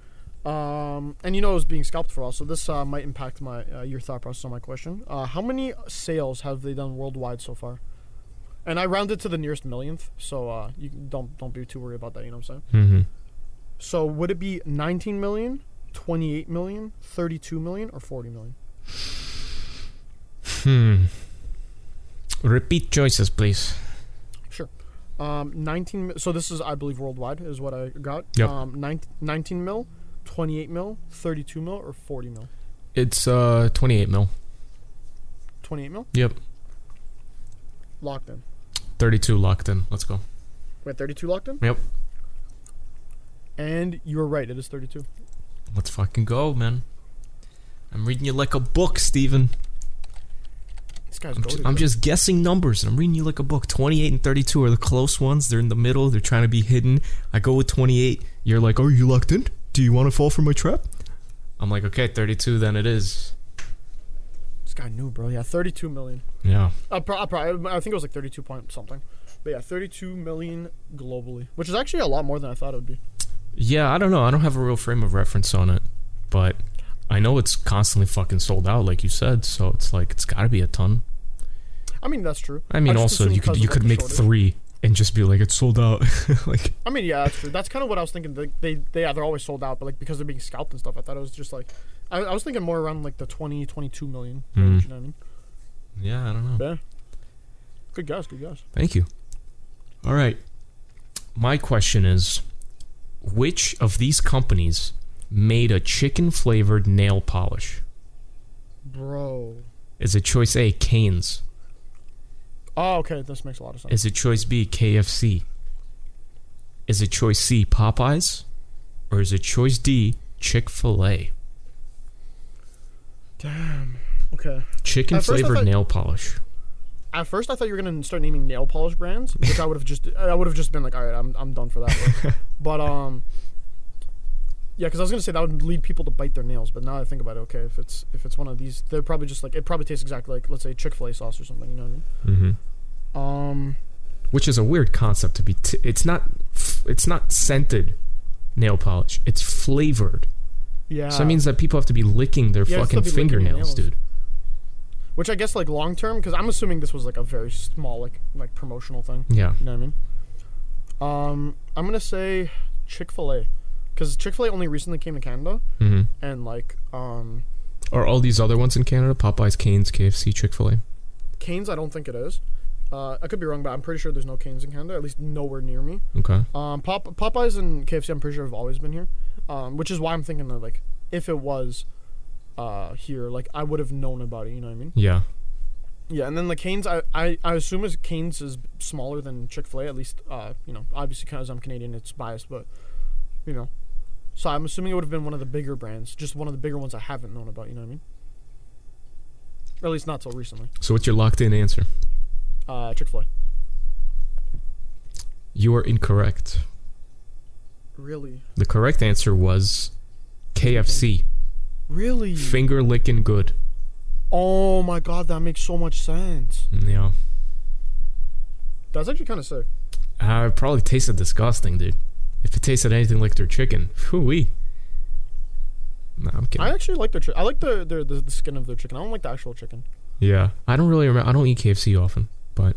um, and you know it was being scalped for all, so this uh, might impact my uh, your thought process on my question. Uh, how many sales have they done worldwide so far? And I rounded to the nearest millionth, so uh, you don't don't be too worried about that. You know what I'm saying? Mm-hmm. So would it be 19 million, 28 million, 32 million, or 40 million? Hmm. Repeat choices, please. Sure. Um, 19. So this is, I believe, worldwide is what I got. Yep. Um, 19, 19 mil, 28 mil, 32 mil, or 40 mil. It's uh 28 mil. 28 mil. Yep. Locked in. 32 locked in. Let's go. Wait, 32 locked in? Yep. And you were right. It is 32. Let's fucking go, man. I'm reading you like a book, Steven. This guy's I'm, ju- I'm just guessing numbers. and I'm reading you like a book. 28 and 32 are the close ones. They're in the middle. They're trying to be hidden. I go with 28. You're like, are you locked in? Do you want to fall for my trap? I'm like, okay, 32. Then it is. Guy knew, bro. Yeah, 32 million. Yeah. Uh, pro- uh, pro- I think it was like 32 point something. But yeah, 32 million globally, which is actually a lot more than I thought it would be. Yeah, I don't know. I don't have a real frame of reference on it, but I know it's constantly fucking sold out, like you said. So it's like it's got to be a ton. I mean, that's true. I mean, just also you could you could make shortage. three and just be like it's sold out. [LAUGHS] like I mean, yeah, that's true. That's kind of what I was thinking. They, they, they, yeah, they're always sold out, but like because they're being scalped and stuff, I thought it was just like, I, I was thinking more around like the 20, 22 million range. Mm. You know what I mean? yeah, I don't know. Yeah. Good guess. Good guess. Thank you. All right. My question is which of these companies made a chicken flavored nail polish? Bro. Is it choice A, Cane's? Oh, okay. This makes a lot of sense. Is it choice B, KFC? Is it choice C, Popeyes? Or is it choice D, Chick fil A? Damn. Okay. Chicken At first I flavored thought- nail polish. At first, I thought you were gonna start naming nail polish brands, which I would have just, I would have just been like, all right, I'm, I'm done for that. One. [LAUGHS] but um, yeah, because I was gonna say that would lead people to bite their nails, but now I think about it, okay, if it's if it's one of these, they're probably just like it probably tastes exactly like let's say Chick Fil A sauce or something. You know what I mean? Mm-hmm. Um, Which is a weird concept to be. T- it's not. F- it's not scented nail polish. It's flavored. Yeah. So that means that people have to be licking their Yeah, fucking still be licking your fingernails, nails. dude. which I guess like long term, because I'm assuming this was like a very small like like promotional thing. Yeah. You know what I mean? Um, I'm gonna say Chick Fil A, because Chick Fil A only recently came to Canada, mm-hmm. and like um, Are all these other ones in Canada? Popeyes, Cane's, KFC, Chick Fil A. Canes, I don't think it is. Uh, I could be wrong, but I'm pretty sure there's no Canes in Canada, at least nowhere near me. Okay. Um, Pop- Popeyes and KFC, I'm pretty sure have always been here, um, which is why I'm thinking that like if it was uh, here, like I would have known about it. You know what I mean? Yeah. Yeah, and then the Canes, I, I, I assume is Canes is smaller than Chick Fil A. At least, uh, you know, obviously because I'm Canadian, it's biased, but you know, so I'm assuming it would have been one of the bigger brands, just one of the bigger ones I haven't known about. You know what I mean? Or at least not till recently. So what's your locked in answer? Uh, Chick Fil A. You are incorrect. Really? The correct answer was KFC. Really? Finger licking good. Oh my god, that makes so much sense. Yeah. That's actually kind of sick. Uh, it probably tasted disgusting, dude. If it tasted anything like their chicken, whoo No, I'm kidding. I actually like their chicken. I like the, their the the skin of their chicken. I don't like the actual chicken. Yeah, I don't really remember. I don't eat KFC often, but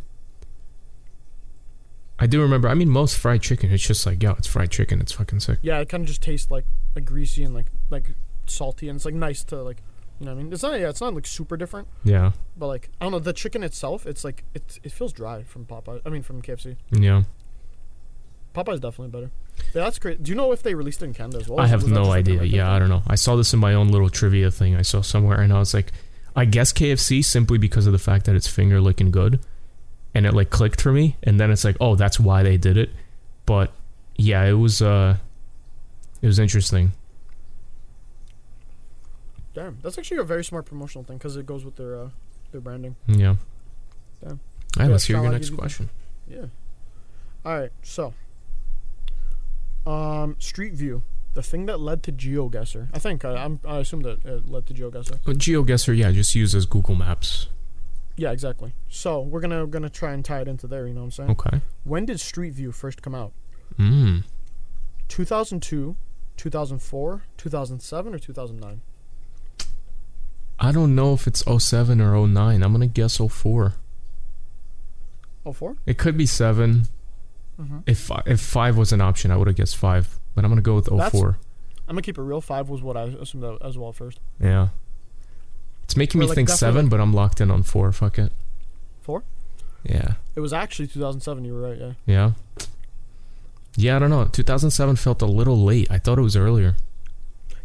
I do remember. I mean, most fried chicken, it's just like, yo, it's fried chicken. It's fucking sick. Yeah, it kind of just tastes like like greasy and like like salty, and it's like nice to like, you know what I mean? It's not yeah, it's not like super different, Yeah, but like I don't know the chicken itself. It's like it it feels dry from Popeye. I mean from KFC. yeah. Popeye's definitely better. Yeah, that's great. Do you know if they released it in Canada as well? I have no a idea. Yeah. I don't know. I saw this in my own little trivia thing I saw somewhere, and I was like, I guess KFC simply because of the fact that it's finger licking good, and it like clicked for me, and then it's like, oh, that's why they did it. But yeah, it was uh, it was interesting. Damn, that's actually a very smart promotional thing because it goes with their uh, their branding. Yeah. damn All right, Yeah, let's hear your next question. Yeah. All right. So, um, Street View, the thing that led to GeoGuessr. I think I, I'm. I assume that it led to GeoGuessr. Well, GeoGuessr, yeah, just use as Google Maps. Yeah, exactly. So we're gonna gonna try and tie it into there. You know what I'm saying? Okay. When did Street View first come out? Mm. 2002, 2004, 2007, or 2009? I don't know if it's 07 or 09. I'm gonna guess 04. Oh four. It could be 7. Mm-hmm. If if 5 was an option, I would have guessed 5. But I'm gonna go with That's- 04. I'm gonna keep it real. Five was what I assumed as well first. Yeah. It's making me like, think 7, but I'm locked in on 4. Fuck it. Four? Yeah. It was actually 2007. You were right. Yeah. Yeah. Yeah, I don't know. 2007 felt a little late. I thought it was earlier.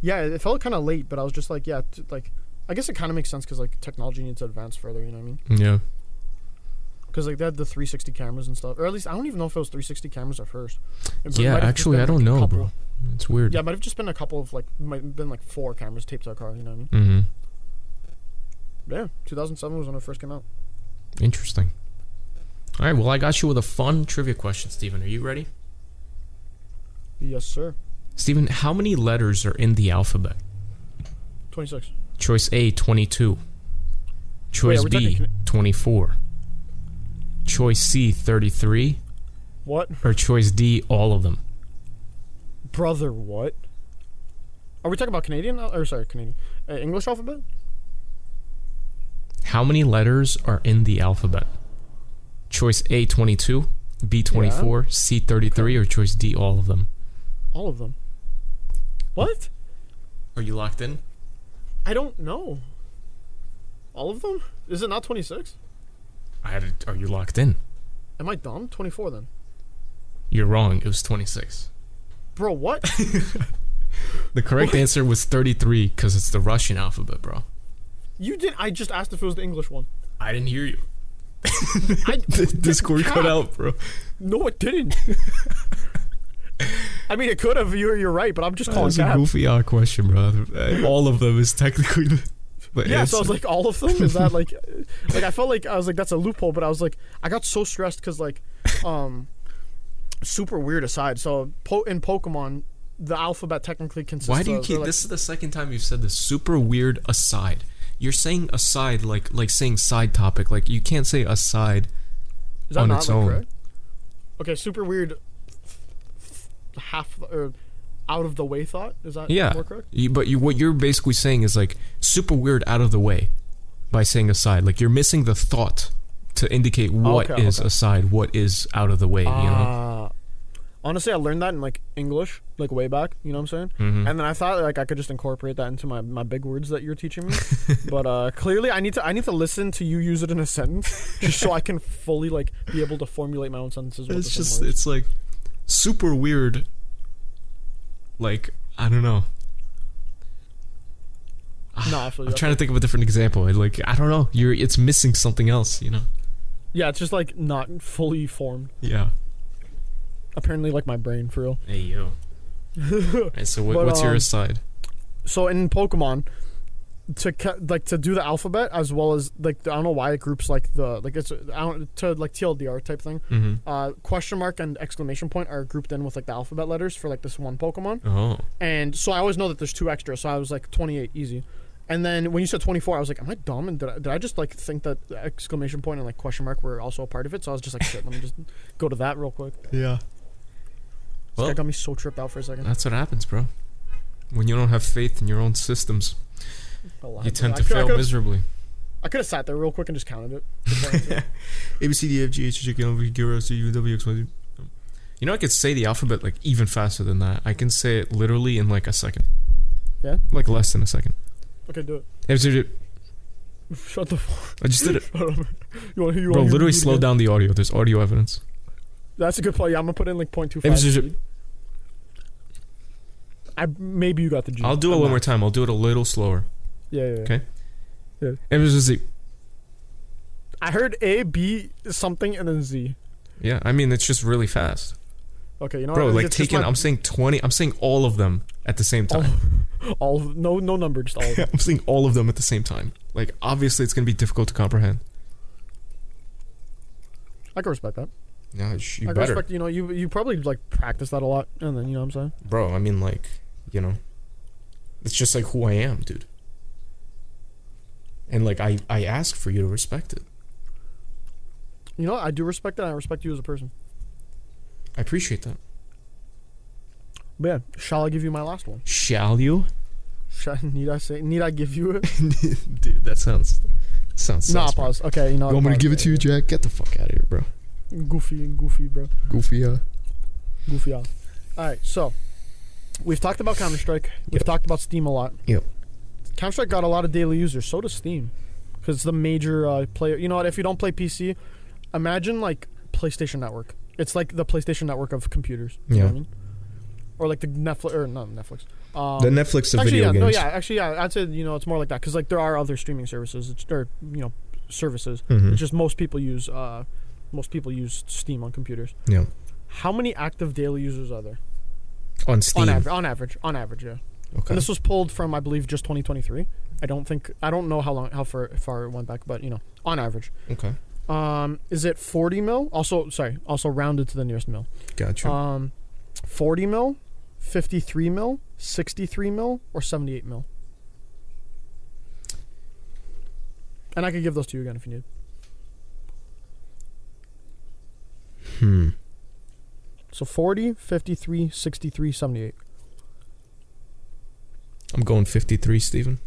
Yeah, it felt kind of late, but I was just like, yeah, t- like, I guess it kind of makes sense because like technology needs to advance further. You know what I mean? Yeah. Because like they had the 360 cameras and stuff, or at least I don't even know if it was 360 cameras at first. It Yeah, might have just actually, been, I don't like, know, couple- bro. It's weird. Yeah, it might have just been a couple of like, might have been like four cameras taped to a car. You know what I mean? Mm-hmm. Yeah, 2007 was when it first came out. Interesting. All right, well, I got you with a fun trivia question, Stephen. Are you ready? Yes, sir. Stephen, how many letters are in the alphabet? 26. Choice A, 22. Choice we B, talking 24. Choice C, 33. What, Or choice D, all of them? brother? What? Are we talking about Canadian? Or sorry, Canadian uh, English alphabet? How many letters are in the alphabet? Choice A, 22. B, 24. C, 33. Or choice D, all of them? All of them. What? Are you locked in? I don't know. All of them? Is it not 26? I had. Are you locked in? Am I dumb? 24 then. You're wrong. It was 26. Bro, what? [LAUGHS] The correct answer was 33 because it's the Russian alphabet, bro. You didn't. I just asked if it was the English one. I didn't hear you. [LAUGHS] I, [LAUGHS] Discord cut Cap. out, bro. No, it didn't. [LAUGHS] I mean, it could have. You're, you're right, but I'm just calling That's a goofy odd question, bro. Uh, All of them is technically the. the Yeah, so I was like, all of them is that like, like I felt like I was like that's a loophole, but I was like, I got so stressed because like, um, super weird aside. So po- in Pokemon, the alphabet technically consists. Why do you of, keep? like, this is the second time you've said this. Super weird aside. You're saying aside like like saying side topic. Like you can't say aside. Is that on not its own. correct? Okay, super weird. Half or out of the way thought is that Yeah. more correct? You, but you, what you're basically saying is like super weird out of the way by saying aside. Like you're missing the thought to indicate oh, what is Okay, okay. aside, what is out of the way. you know. Ah. Honestly, I learned that in like English, like way back. You know what I'm saying? Mhm. And then I thought like I could just incorporate that into my, my big words that you're teaching me. [LAUGHS] but uh, clearly, I need to I need to listen to you use it in a sentence just so I can fully like be able to formulate my own sentences. With It's just words. it's like super weird. Like I don't know. [SIGHS] no, I feel i'm trying to think of a different example. Like I don't know. You're it's missing something else. You know. Yeah, it's just like not fully formed. Yeah. Apparently, like my brain for real. Hey yo. [LAUGHS] Alright, so what, But, what's your um, aside? so in Pokemon, to ca- like to do the alphabet as well as like I don't know why it groups like the like it's I don't to like TLDR type thing. Mm-hmm. Uh, question mark and exclamation point are grouped in with like the alphabet letters for like this one Pokemon, Oh. and so I always know that there's two extra. So I was like 28 easy. And then when you said 24, I was like, "Am I dumb?" And did I, did I just like think that exclamation point and like question mark were also a part of it? So I was just like, "Shit, let me just go to that real quick." Yeah. This Well- guy got me so tripped out for a second. That's what happens, bro. When you don't have faith in your own systems, you tend to I fail could've- miserably. I could have sat there real quick and just counted it. [LAUGHS] A B C D F G H I J K L M N O P Q R S T U V W X Y Z. You know, I could say the alphabet like even faster than that. I can say it literally in like a second. Yeah? Like less than a second. Okay, do it. I just [LAUGHS] Shut the fuck. did it. [LAUGHS] Shut up. You want you Bro, literally slow down the audio. There's audio evidence. That's a good point. Yeah, I'm gonna put in like 0.25. Hey, Mr. speed. I maybe you got the G. I'll do it I'm one not. more time. I'll do it a little slower. Yeah, yeah. yeah. Okay. It was just, I heard A, B, something, and then Z. yeah, I mean, it's just really fast. Okay, you know Bro, what? like taking, I'm saying 20, I'm saying all of them at the same time. [LAUGHS] all of, no no number, just all of them. [LAUGHS] I'm saying all of them at the same time. Like, obviously, it's going to be difficult to comprehend. I can respect that. Yeah, you I better, respect. You know, you you probably like practice that a lot, and then you know what I'm saying. bro. I mean, like, you know, it's just like who I am, dude. And like, I I ask for you to respect it. You know, I do respect that. I respect you as a person. I appreciate that. But yeah, shall I give you my last one? Shall you, Shall, [LAUGHS] need I say? Need I give you it? [LAUGHS] dude? That sounds sounds. nah, sus, bro. pause. Okay, you know. You want me to give it to you, Jack? Get the fuck out of here, bro. Goofy, and goofy, bro. Goofy, uh. Goofy off. All right, so we've talked about Counter Strike. We've Yep. talked about Steam a lot. Yep. Counter Strike got a lot of daily users. So does Steam, because it's the major uh, player. You know what? If you don't play PC, imagine like PlayStation Network. It's like the PlayStation Network of computers. You know Yeah. what I mean? Or like the Netflix or not Netflix. Um, the Netflix of actually, video yeah, games. no, yeah, actually, yeah. I'd say you know it's more like that because like there are other streaming services, it's, or you know, services. Mhm. It's just most people use uh, most people use Steam on computers. Yeah. How many active daily users are there? On Steam. On average, on average, on average, yeah. Okay. And this was pulled from, I believe, just 2023. I don't think, I don't know how long, how far, far it went back, but you know, on average. okay. Um, is it 40 mil? Also, sorry, also rounded to the nearest mil. Gotcha. Um, 40 mil, 53 mil, 63 mil, or 78 mil. And I could give those to you again if you need. hmm. So 40, 53, 63, 78. I'm going 53, Steven.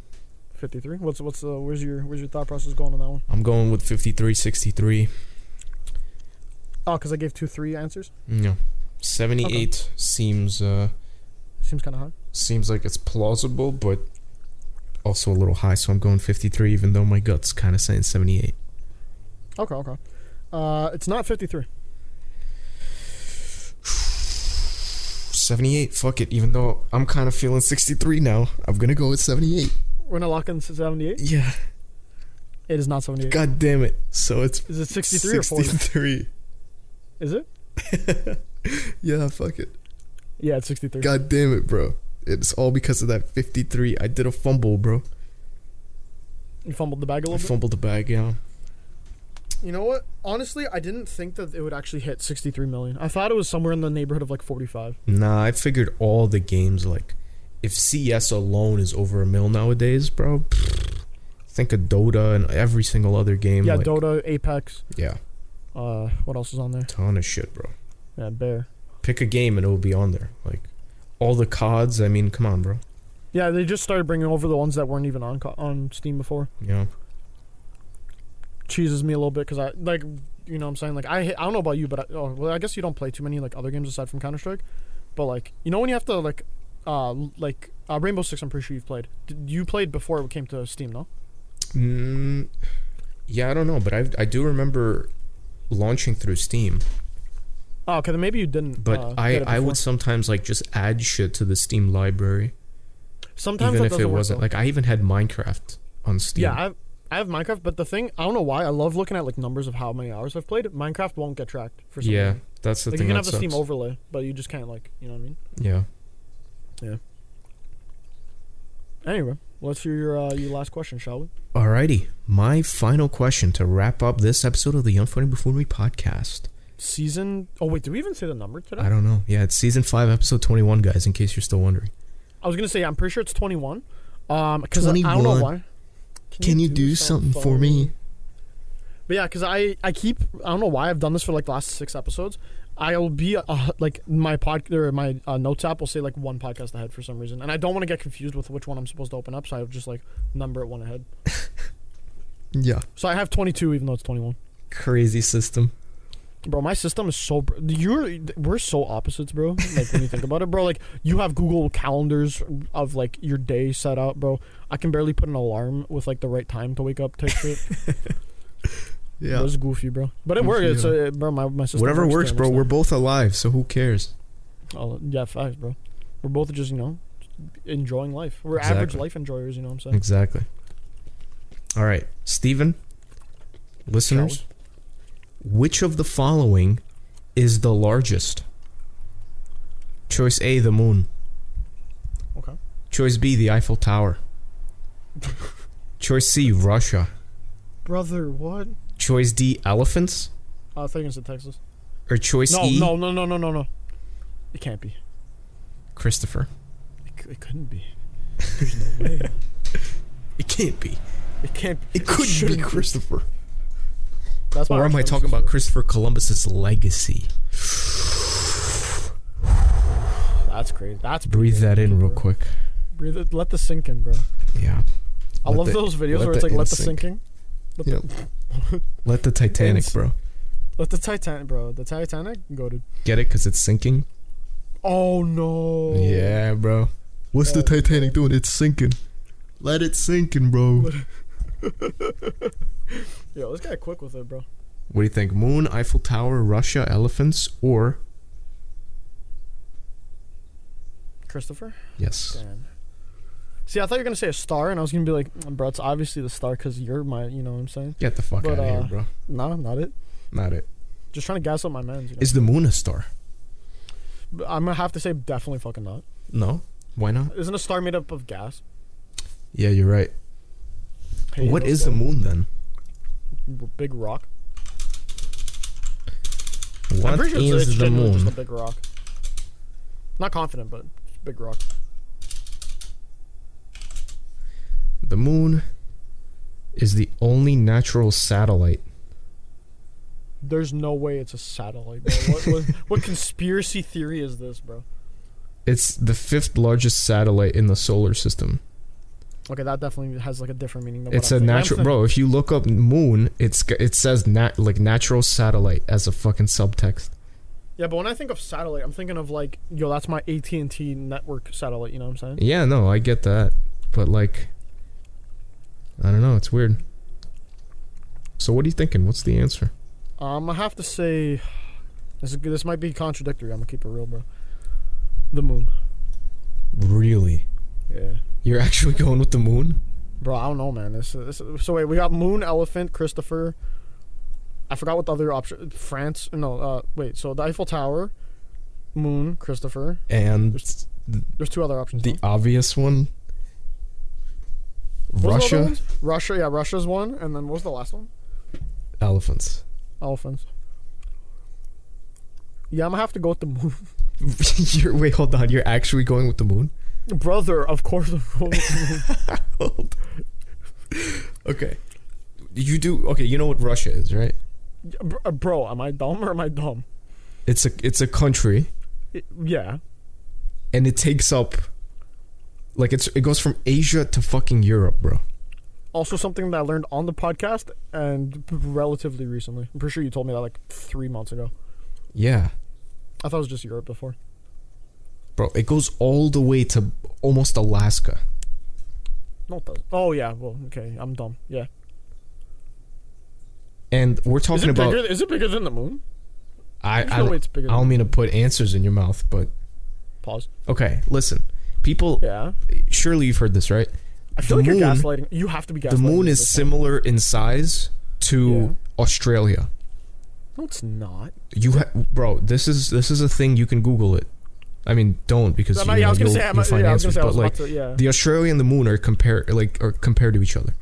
53. What's what's the where's your where's your thought process going on that one? I'm going with 53, 63. Oh, because I gave two three answers. No. 78 seems uh Seems kind of high. seems like it's plausible, but also a little high, so I'm going 53 even though my gut's kind of saying 78. Okay, okay. Uh, it's not 53. 78, fuck it, even though I'm kind of feeling 63 now. I'm going to go with 78. We're gonna lock in 78. Yeah. It is not 78. God damn it. So it's Is it 63 or 40? 63. Is it? [LAUGHS] yeah, fuck it. Yeah, it's 63. God damn it, bro. It's all because of that 53. I did a fumble, bro. You fumbled the bag a little bit. fumbled the bag, yeah. You know what? Honestly, I didn't think that it would actually hit 63 million. I thought it was somewhere in the neighborhood of like 45. Nah, I figured all the games like if CS alone is over a mil nowadays, bro. pfft, think of Dota and every single other game. yeah, like, Dota, Apex. Yeah, Uh, what else is on there? ton of shit, bro. Yeah, Bear. Pick a game and it will be on there. Like all the CODs. I mean, come on, bro. Yeah, they just started bringing over the ones that weren't even on on Steam before. Know, Cheeses me a little bit because I like, you know, what I'm saying like I I don't know about you, but I, oh, well, I guess you don't play too many like other games aside from Counter Strike. But like, you know, when you have to like, uh, like uh, Rainbow Six, I'm pretty sure you've played. Did, you played before it came to Steam, no? mm, yeah, I don't know, but I I do remember launching through Steam. Oh, okay, then maybe you didn't. But uh, I I would sometimes like just add shit to the Steam library, sometimes even that if it work, wasn't though. like I even had Minecraft on Steam. Yeah, I I have Minecraft, but the thing I don't know why I love looking at like numbers of how many hours I've played. Minecraft won't get tracked for some yeah, reason. that's the Like thing. you can have the Steam overlay, but you just can't like you know what I mean. Yeah. Yeah. Anyway, let's hear your uh, your last question, shall we? Alrighty, my final question to wrap up this episode of the Unfunny Buffoonery podcast. Season. Oh wait, did we even say the number today? I don't know. Yeah, it's season five, episode twenty-one, guys. In case you're still wondering. I was gonna say I'm pretty sure it's 21. Um, because I don't know why. Can you do something for me? But yeah, because I I keep I don't know why I've done this for like the last six episodes. I'll be uh, like my pod or my uh, notes app will say like one podcast ahead for some reason, and I don't want to get confused with which one I'm supposed to open up, so I just like number it one ahead. [LAUGHS] Yeah, So I have 22 even though it's 21. crazy system. Bro, my system is so. br- You're we're so opposites, bro. Like when you think about it, bro. Like you have Google calendars of like your day set out, bro. I can barely put an alarm with like the right time to wake up type shit. [LAUGHS] Yeah, it was goofy, bro. But it works. Goofy, It's uh, bro. My my system. whatever works, works, bro. We're both alive, so who cares? Oh, yeah, facts, bro. We're both just you know enjoying life. We're average life enjoyers. You know what I'm saying? Exactly. All right, Steven, listeners, which of the following is the largest? Choice A, the moon. Okay. Choice B, the Eiffel Tower. [LAUGHS] Choice C, Russia. Brother, what? Choice D, elephants. I thought you were Texas. Or choice No, E, no, no, no, no, no, no. It can't be. Christopher. It, c- it couldn't be. There's no way. [LAUGHS] It can't be. It can't. It could be Christopher. That's Or am I actually talking about Christopher Columbus's legacy? That's crazy. That's Breathe crazy, that in real quick. Breathe it. Let the sink in, bro. Yeah. I Let love the- those videos where it's like let the insync. sinking. Let the, Yep. Let the Titanic, bro. let the Titanic, bro. The Titanic. Go to. Get it? Because it's sinking? Oh no. Yeah, bro. What's the Oh, Titanic doing? It's sinking. Let it sinking, bro. [LAUGHS] Yo, this guy quick with it, bro. What do you think? Moon, Eiffel Tower, Russia, elephants, or Christopher. yes? Damn. See, I thought you were gonna say a star, and I was gonna be like, bro, it's obviously the star because you're my, you know what I'm saying? Get the fuck But, out of uh, here, bro. No, not it. Not it. Just trying to gas up my mans. You know? Is the moon a star? I'm gonna have to say definitely fucking not. No. Why not? Isn't a star made up of gas? Yeah, you're right. Hey, what go. the moon then? Big rock. What I'm pretty sure it's, is it's the moon? just a big rock. Not confident, but it's big rock. The moon is the only natural satellite. There's no way it's a satellite, bro. What, what, [LAUGHS] what conspiracy theory is this, bro? It's the fifth largest satellite in the solar system. Okay, that definitely has like a different meaning. Than It's what a I'm natural, thinking- bro. If you look up moon, it's it says nat like natural satellite as a fucking subtext. Yeah, but when I think of satellite, I'm thinking of like, yo, that's my AT and T network satellite. You know what I'm saying? Yeah, no, I get that, but like, I don't know. It's weird. So what are you thinking? What's the answer? Um, I have to say, this is, this might be contradictory. I'm gonna keep it real, bro. The moon. Really? Yeah. You're actually going with the moon? Bro, I don't know, man. This, this. So wait, we got moon, elephant, Christopher. I forgot what the other option. France. No. Uh, wait. So the Eiffel Tower, moon, Christopher. And There's two other options. the obvious one, What was the other Russia? Russia. Yeah, Russia's one, and then what was the last one? elephants. Elephants. Yeah, I'm gonna have to go with the moon. [LAUGHS] you're wait, hold on. You're actually going with the moon? Brother, of course I'm going with the moon. Hold. okay. You do okay. You know what Russia is, right? Uh, Bro, am I dumb or am I dumb? It's a it's a country, It- yeah. and it takes up like it's it goes from Asia to fucking Europe, bro. Also, something that I learned on the podcast and relatively recently. I'm pretty sure you told me that like three months ago. Yeah, I thought it was just Europe before. Bro. It goes all the way to almost Alaska. No, it doesn't. Oh yeah. Well, okay. I'm dumb. Yeah. And we're Is talking it about. bigger? Is it bigger than the moon? I I, no way don't- it's bigger. I don't mean to put answers in your mouth, but Pause. okay. Listen, people. Yeah. Surely you've heard this, right? I feel The like you're gaslighting. You have to be gaslighting. The moon is similar in size to Australia. No, it's not. You, ha- bro, this is this is a thing. You can Google it. I mean, don't because you know, you'll, say, you'll find yeah, I was gonna answers. say. I was But like, to. Yeah. the Australia and the moon are compare like are compared to each other.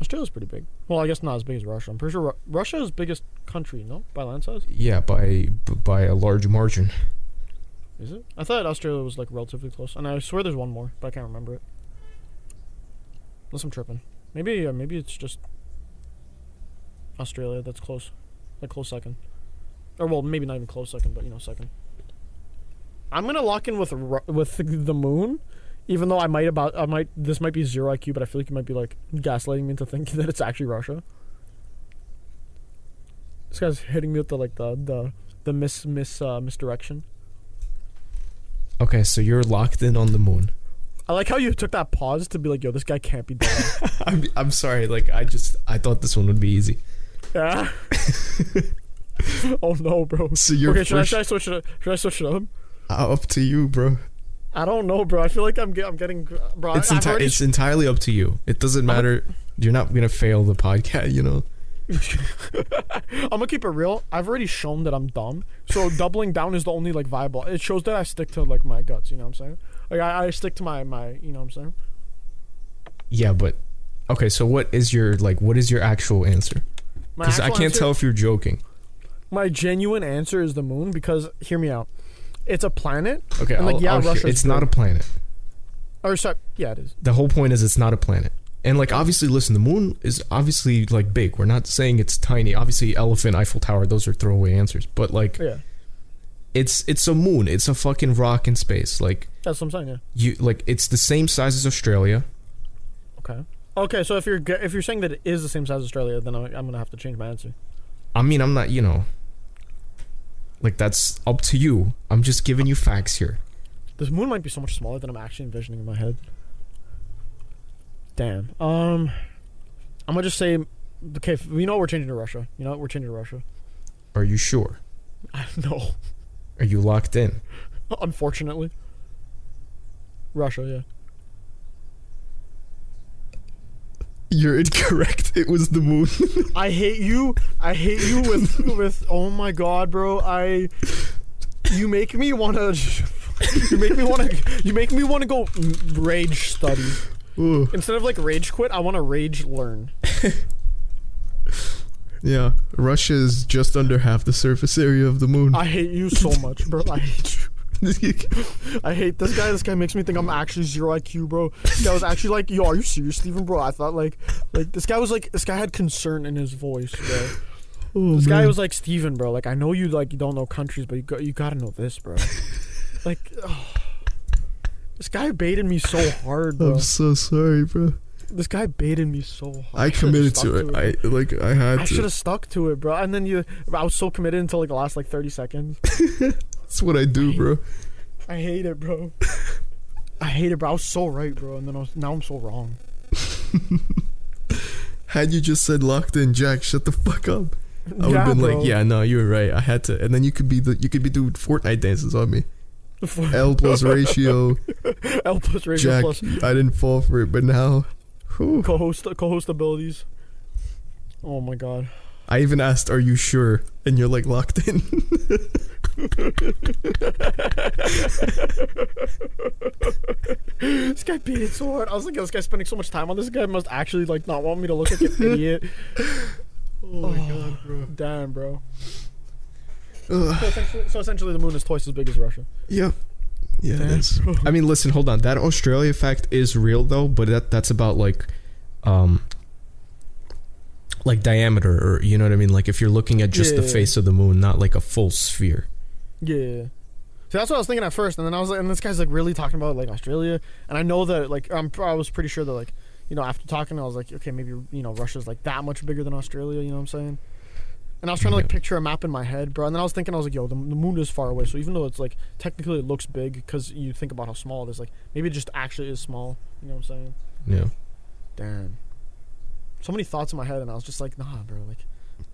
Australia's pretty big. Well, I guess not as big as Russia. I'm pretty sure Ru- Russia is biggest country. No, by land size. Yeah, by b- by a large margin. Is it? I thought Australia was like relatively close, and I swear there's one more, but I can't remember it. Unless I'm tripping. Maybe uh, maybe it's just Australia that's close, like close second, or well maybe not even close second, but you know second. I'm gonna lock in with with the moon, even though I might about I might this might be zero IQ, but I feel like you might be like gaslighting me into thinking [LAUGHS] that it's actually Russia. This guy's hitting me with the like the the the mis mis uh, misdirection. Okay, so you're locked in on the moon. I like how you took that pause to be like, "Yo, this guy can't be dumb." [LAUGHS] I'm I'm sorry. Like I just I thought this one would be easy. yeah. [LAUGHS] oh no, bro. So you're okay, should I, should I switch it? Up? Should I switch it up? Uh, up to you, bro. I don't know, bro. I feel like I'm I'm getting bro. It's enti- already it's entirely up to you. It doesn't I'm matter. You're not gonna fail the podcast, you know. [LAUGHS] I'm gonna keep it real. I've already shown that I'm dumb, so [LAUGHS] doubling down is the only like viable. It shows that I stick to like my guts. You know what I'm saying? Like I, I stick to my my. You know what I'm saying? Yeah, but okay. So what is your like? What is your actual answer? Because I can't answer- tell if you're joking. My genuine answer is the moon because hear me out. It's a planet, Okay, And, like, I'll- yeah, I'll Russia's it's not a planet. or sorry, yeah, it is. The whole point is it's not a planet. And like obviously, listen, the moon is obviously like big. We're not saying it's tiny. Obviously, elephant, Eiffel Tower, those are throwaway answers. But like, Yeah, it's it's a moon. It's a fucking rock in space. Like that's what I'm saying. Yeah. you, like it's the same size as Australia. Okay. Okay, so if you're if you're saying that it is the same size as Australia, then I'm, I'm gonna have to change my answer. I mean, I'm not, you know, like that's up to you. I'm just giving you facts here. This moon might be so much smaller than I'm actually envisioning in my head. Damn. Um, I'm gonna just say, okay, you know we're changing to Russia. You know what, we're changing to Russia. Are you sure? [LAUGHS] no, Are you locked in? [LAUGHS] unfortunately. Russia, yeah. You're incorrect. It was the moon. [LAUGHS] I hate you. I hate you with with. Oh my god, bro. I. You make me wanna. You make me wanna. You make me wanna go rage study Ooh. instead of like rage quit. I wanna rage learn. [LAUGHS] Yeah, Russia is just under half the surface area of the moon. I hate you so much, bro. I hate you. [LAUGHS] I hate this guy. This guy makes me think I'm actually zero IQ, bro. This was actually like, "Yo, are you serious, Steven, bro?" I thought like, like this guy was like, this guy had concern in his voice, bro. oh, This guy was like, "Steven, bro, like I know you like you don't know countries, but you got you got to know this, bro." [LAUGHS] like, oh. this guy baited me so hard, bro. I'm so sorry, bro. This guy baited me so hard. I committed stuck to it. I like. I had I should have stuck to it, bro. And then you, I was so committed until like the last like 30 seconds. [LAUGHS] That's what I do, bro. I hate it, bro. I hate it, bro. I was so right, bro, and then I was, now I'm so wrong. [LAUGHS] Had you just said locked in, Jack, shut the fuck up. I would Yeah, have been bro. like, yeah, no, you were right. I had to, and then you could be the, you could be doing Fortnite dances on me. L plus ratio, [LAUGHS] L plus ratio Jack. plus I didn't fall for it, but now, whew. co-host co-host abilities. Oh my god. I even asked, "Are you sure?" And you're like locked in. This guy beat it so hard. I was like, this guy's spending so much time on this guy must actually like not want me to look like an [LAUGHS] idiot. oh my god, bro. Damn, bro. So essentially, so essentially, the moon is twice as big as Russia. Yeah, Damn, is. I mean, listen, hold on. That Australia fact is real though, but that that's about like, um, like diameter, or you know what I mean. Like if you're looking at just the face of the moon, not like a full sphere. Yeah. So that's what I was thinking at first, and then I was like, and this guy's like really talking about like Australia, and I know that like I'm, I was pretty sure that like, you know, after talking, I was like, okay, maybe you know Russia's like that much bigger than Australia. You know what I'm saying? And I was trying to like picture a map in my head, bro. And then I was thinking, I was like, yo, the, the moon is far away. So even though it's like technically it looks big because you think about how small it is, like maybe it just actually is small. You know what I'm saying? Yeah. Damn. So many thoughts in my head, and I was just like, nah, bro. Like,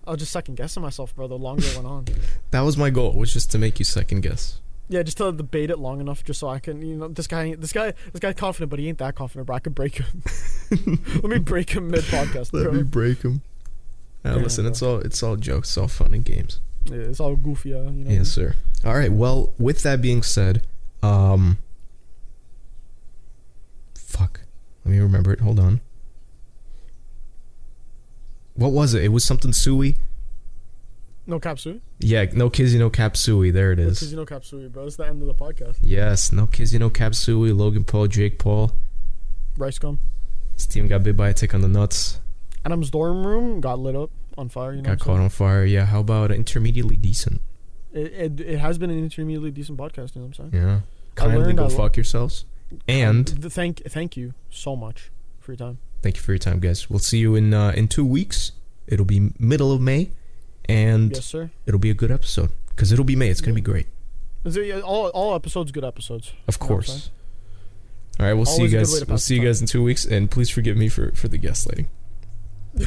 I was just second guessing myself, bro. The longer it went on. [LAUGHS] That was my goal, was just to make you second guess. Yeah, just to debate it long enough, just so I can, you know, this guy, ain't- this guy, this guy's confident, but he ain't that confident, bro. I could break him. [LAUGHS] Let me break him mid podcast, Let bro. me break him. Damn, listen, bro. it's all it's all jokes, it's all fun and games. Yeah, it's all goofy, uh, you know. Yes, sir. All right. Well, with that being said, um, fuck. Let me remember it. Hold on. What was it? It was something suey. No capsui. Yeah, no kizzy, no cap suey. There it is. Is. you know capsui, bro. It's the end of the podcast. Yes, no kizzy, no cap suey. Logan Paul, Jake Paul. RiceGum. This team got bit by a tick on the nuts. Adam's dorm room got lit up on fire. You know, Got caught on fire. Yeah. How about intermediately decent? It, it it has been an intermediately decent podcast. You know what I'm saying? Yeah. Kindly go I fuck yourselves. And thank thank you so much for your time. Thank you for your time, guys. We'll see you in uh, in two weeks. It'll be middle of May, and Yes, sir. it'll be a good episode because it'll be May. It's gonna be great, yeah, all all episodes good episodes? of You know what I'm saying? course. All right, we'll see you Always a good guys. We'll see you guys in two weeks, and please forgive me for for the gaslighting. [LAUGHS]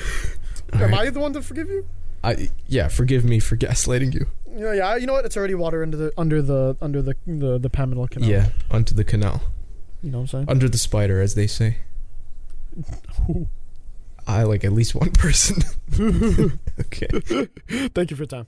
Am right. I the one to forgive you? I yeah, forgive me for [LAUGHS] gaslighting you. Yeah, yeah. You know what? It's already water under the under the under the the the Panama Canal. Yeah, onto the canal, You know what I'm saying? under the spider, as they say. [LAUGHS] I like at least one person. [LAUGHS] [LAUGHS] okay. Thank you for your time.